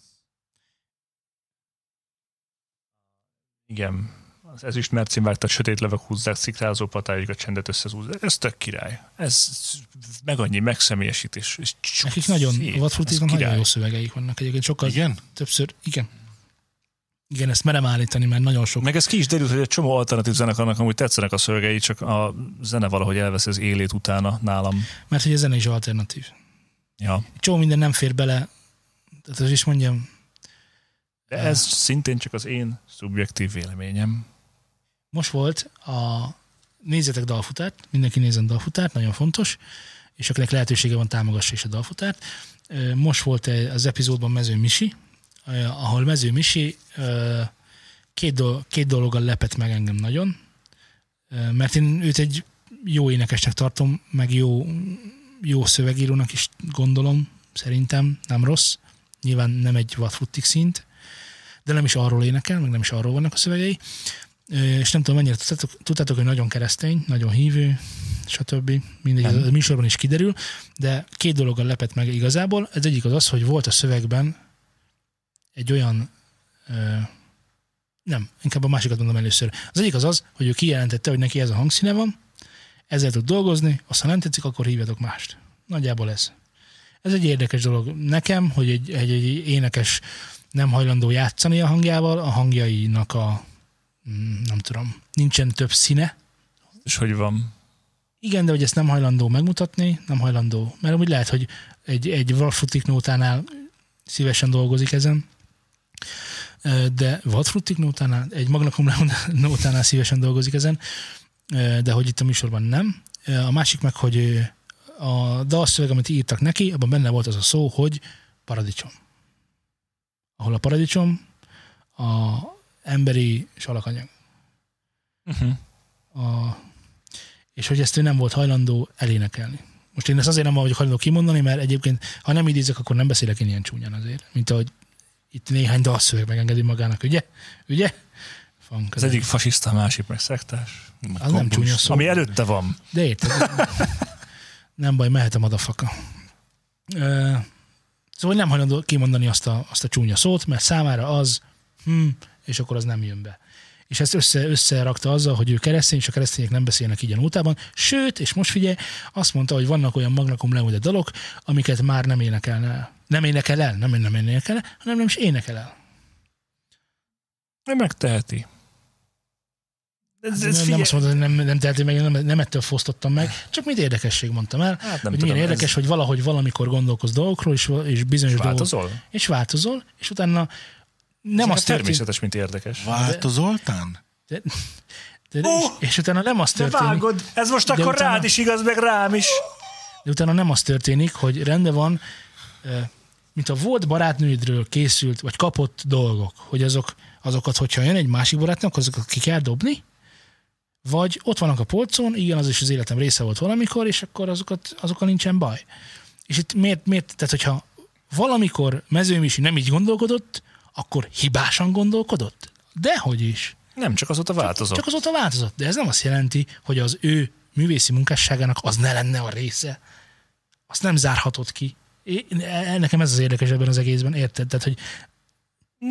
Igen. Az ezüst mercén vágtat sötét levek húzzák, szikrázó patáig a csendet összezúzzák. Ez tök király. Ez meg annyi megszemélyesítés. És Nekik nagyon, a Ez nagyon jó szövegeik vannak. Egyébként sokkal Igen? többször, igen. Igen, ezt merem állítani, mert nagyon sok. Meg ez ki is derült, hogy egy csomó alternatív zenekarnak amúgy tetszenek a szövegei, csak a zene valahogy elvesz az élét utána nálam. Mert hogy a zene is alternatív. Ja. Csomó minden nem fér bele. Tehát az is mondjam, De ez szintén csak az én szubjektív véleményem. Most volt a nézzetek dalfutárt, mindenki nézzen dalfutárt, nagyon fontos, és akinek lehetősége van, támogassa is a dalfutárt. Most volt az epizódban Mező Misi, ahol Mező Misi két, dol- két dologgal lepett meg engem nagyon, mert én őt egy jó énekesnek tartom, meg jó, jó szövegírónak is gondolom, szerintem nem rossz. Nyilván nem egy vadfuttik szint, de nem is arról énekel, meg nem is arról vannak a szövegei. És nem tudom, mennyire tudtátok, hogy nagyon keresztény, nagyon hívő, stb. Mindegy, Nem. a műsorban is kiderül, de két dologgal lepett meg igazából. Ez egyik az az, hogy volt a szövegben egy olyan nem, inkább a másikat mondom először. Az egyik az az, hogy ő kijelentette, hogy neki ez a hangszíne van, ezzel tud dolgozni, azt ha nem tetszik, akkor hívjatok mást. Nagyjából ez. Ez egy érdekes dolog nekem, hogy egy, egy, egy énekes nem hajlandó játszani a hangjával, a hangjainak a nem tudom, nincsen több színe. És hogy van? Igen, de hogy ezt nem hajlandó megmutatni, nem hajlandó, mert úgy lehet, hogy egy, egy Vadfrutik nótánál szívesen dolgozik ezen, de Vadfrutik nótánál, egy Magna Cum nótánál szívesen dolgozik ezen, de hogy itt a műsorban nem. A másik meg, hogy a dalszöveg, amit írtak neki, abban benne volt az a szó, hogy paradicsom. Ahol a paradicsom a emberi salakanyag. Uh-huh. A, és hogy ezt ő nem volt hajlandó elénekelni. Most én ezt azért nem vagyok hajlandó kimondani, mert egyébként, ha nem idézek, akkor nem beszélek én ilyen csúnyán azért. Mint ahogy itt néhány dalszöveg megengedi magának, ugye? Ugye? Van Az egyik fasiszta, a másik meg szektás. Az nem csúnya szó. Ami előtte van. De érted? nem baj, mehetem a dafaka. Ö, Szóval nem hajlandó kimondani azt a, azt a csúnya szót, mert számára az, hm, és akkor az nem jön be. És ezt össze, összerakta azzal, hogy ő keresztény, és a keresztények nem beszélnek így a nótában. Sőt, és most figyelj, azt mondta, hogy vannak olyan Magna Cum Laude dalok, amiket már nem énekelne el. Nem énekel el, nem, nem énekel el, hanem nem is énekel el. Ő megteheti. Ez, Ez nem, nem azt mondta, hogy nem, nem teheti meg, nem, nem ettől fosztottam meg, csak mint érdekesség mondtam el, hát nem hogy tudom, milyen érdekes, ez hogy valahogy valamikor gondolkoz dolgokról, és, és bizonyos dolgok, változol? és változol, és utána nem az természetes, mint érdekes. Változoltán? de, de, Ó! és, és utána nem az De történik, vágod, ez most De akkor utána- rád is igaz, meg rám is. de utána nem az történik, hogy rendben van, mint a volt barátnődről készült, vagy kapott dolgok, hogy azok, azokat, hogyha jön egy másik barátnak, azokat ki kell dobni, vagy ott vannak a polcon, igen, az is az életem része volt valamikor, és akkor azokat, azokkal nincsen baj. És itt miért, miért tehát hogyha valamikor mezőmisi nem így gondolkodott, akkor hibásan gondolkodott? Dehogy is. Nem, csak azóta változott. Csak azóta változott. De ez nem azt jelenti, hogy az ő művészi munkásságának az ne lenne a része. Azt nem zárhatod ki. É, e- nekem ez az érdekes ebben az egészben, érted? Tehát, hogy,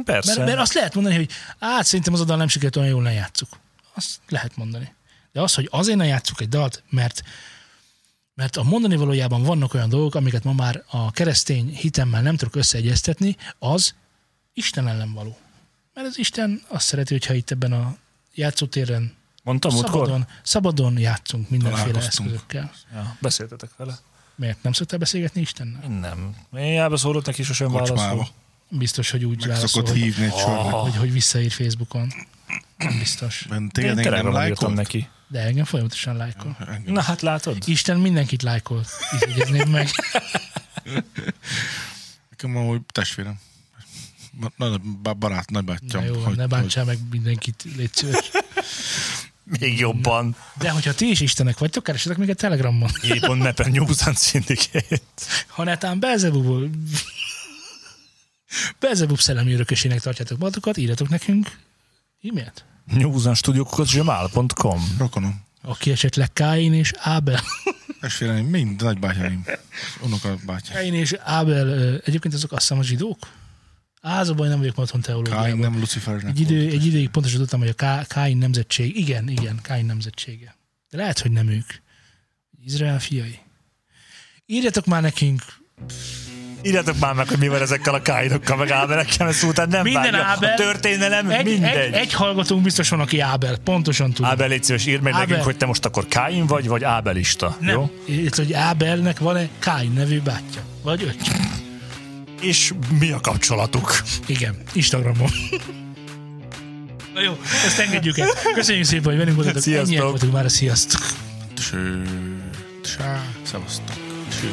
Persze. mert, mert azt lehet mondani, hogy át szerintem az a dal nem sikerült olyan jól, ne játsszuk. Azt lehet mondani. De az, hogy azért ne játsszuk egy dalt, mert mert a mondani valójában vannak olyan dolgok, amiket ma már a keresztény hitemmel nem tudok összeegyeztetni, az Isten ellen való. Mert az Isten azt szereti, hogyha itt ebben a játszótéren Mondtam múltkor? szabadon, szabadon játszunk mindenféle eszközökkel. Ja, beszéltetek vele. Miért? Nem szoktál beszélgetni Istennel? Én nem. Én jába szólott neki, sosem válaszol. Biztos, hogy úgy Meg válaszol, szokott hogy, hívni egy sorba. hogy, hogy visszaír Facebookon. Nem biztos. Ben Én Téged engem telegramon írtam lájkolt? neki. De engem folyamatosan lájkol. Engem. Na hát látod? Isten mindenkit lájkol. Így meg. Nekem amúgy testvérem. Nagy barát, Na nagybátyám. jó, ne bántsál meg mindenkit, légy szíves. Még jobban. De hogyha ti is Istenek vagytok, keresetek még egy telegramon. Épon Nepen News and Syndicate. Ha netán Belzebubul Belzebub szellemi örökösének tartjátok magatokat, írjatok nekünk e-mailt. newsanstudiókukacgmail.com Rokonom. Aki esetleg Káin és Ábel. Testvérem, mind nagybátyáim. Unoka bátyám. Káin és Ábel, egyébként azok azt hiszem a zsidók? Á, az a baj, nem vagyok otthon Káin teológiában. nem Lucifernek Egy, idő, egy időig pontosan tudtam, hogy a Ká- Káin nemzetség, igen, igen, Káin nemzetsége. De lehet, hogy nem ők. Izrael fiai. Írjatok már nekünk Írjátok már meg, hogy mi van ezekkel a káinokkal, meg áberekkel, mert szóval nem Minden vágja. Ábel- A történelem egy, mindegy. egy, egy hallgatónk biztos van, aki Ábel. Pontosan tudom. Ábel, légy szíves, írd meg Ábel. nekünk, hogy te most akkor Káin vagy, vagy Ábelista. nem. Jó? Itt, hogy Ábelnek van-e Káin nevű bátyja? Vagy öccse? És mi a kapcsolatuk? Igen, Instagramon. Na jó, ezt engedjük el. Köszönjük szépen, hogy velünk voltatok. Sziasztok. Ennyiek voltunk már, sziasztok. Cső. Csá. Szevasztok. Cső.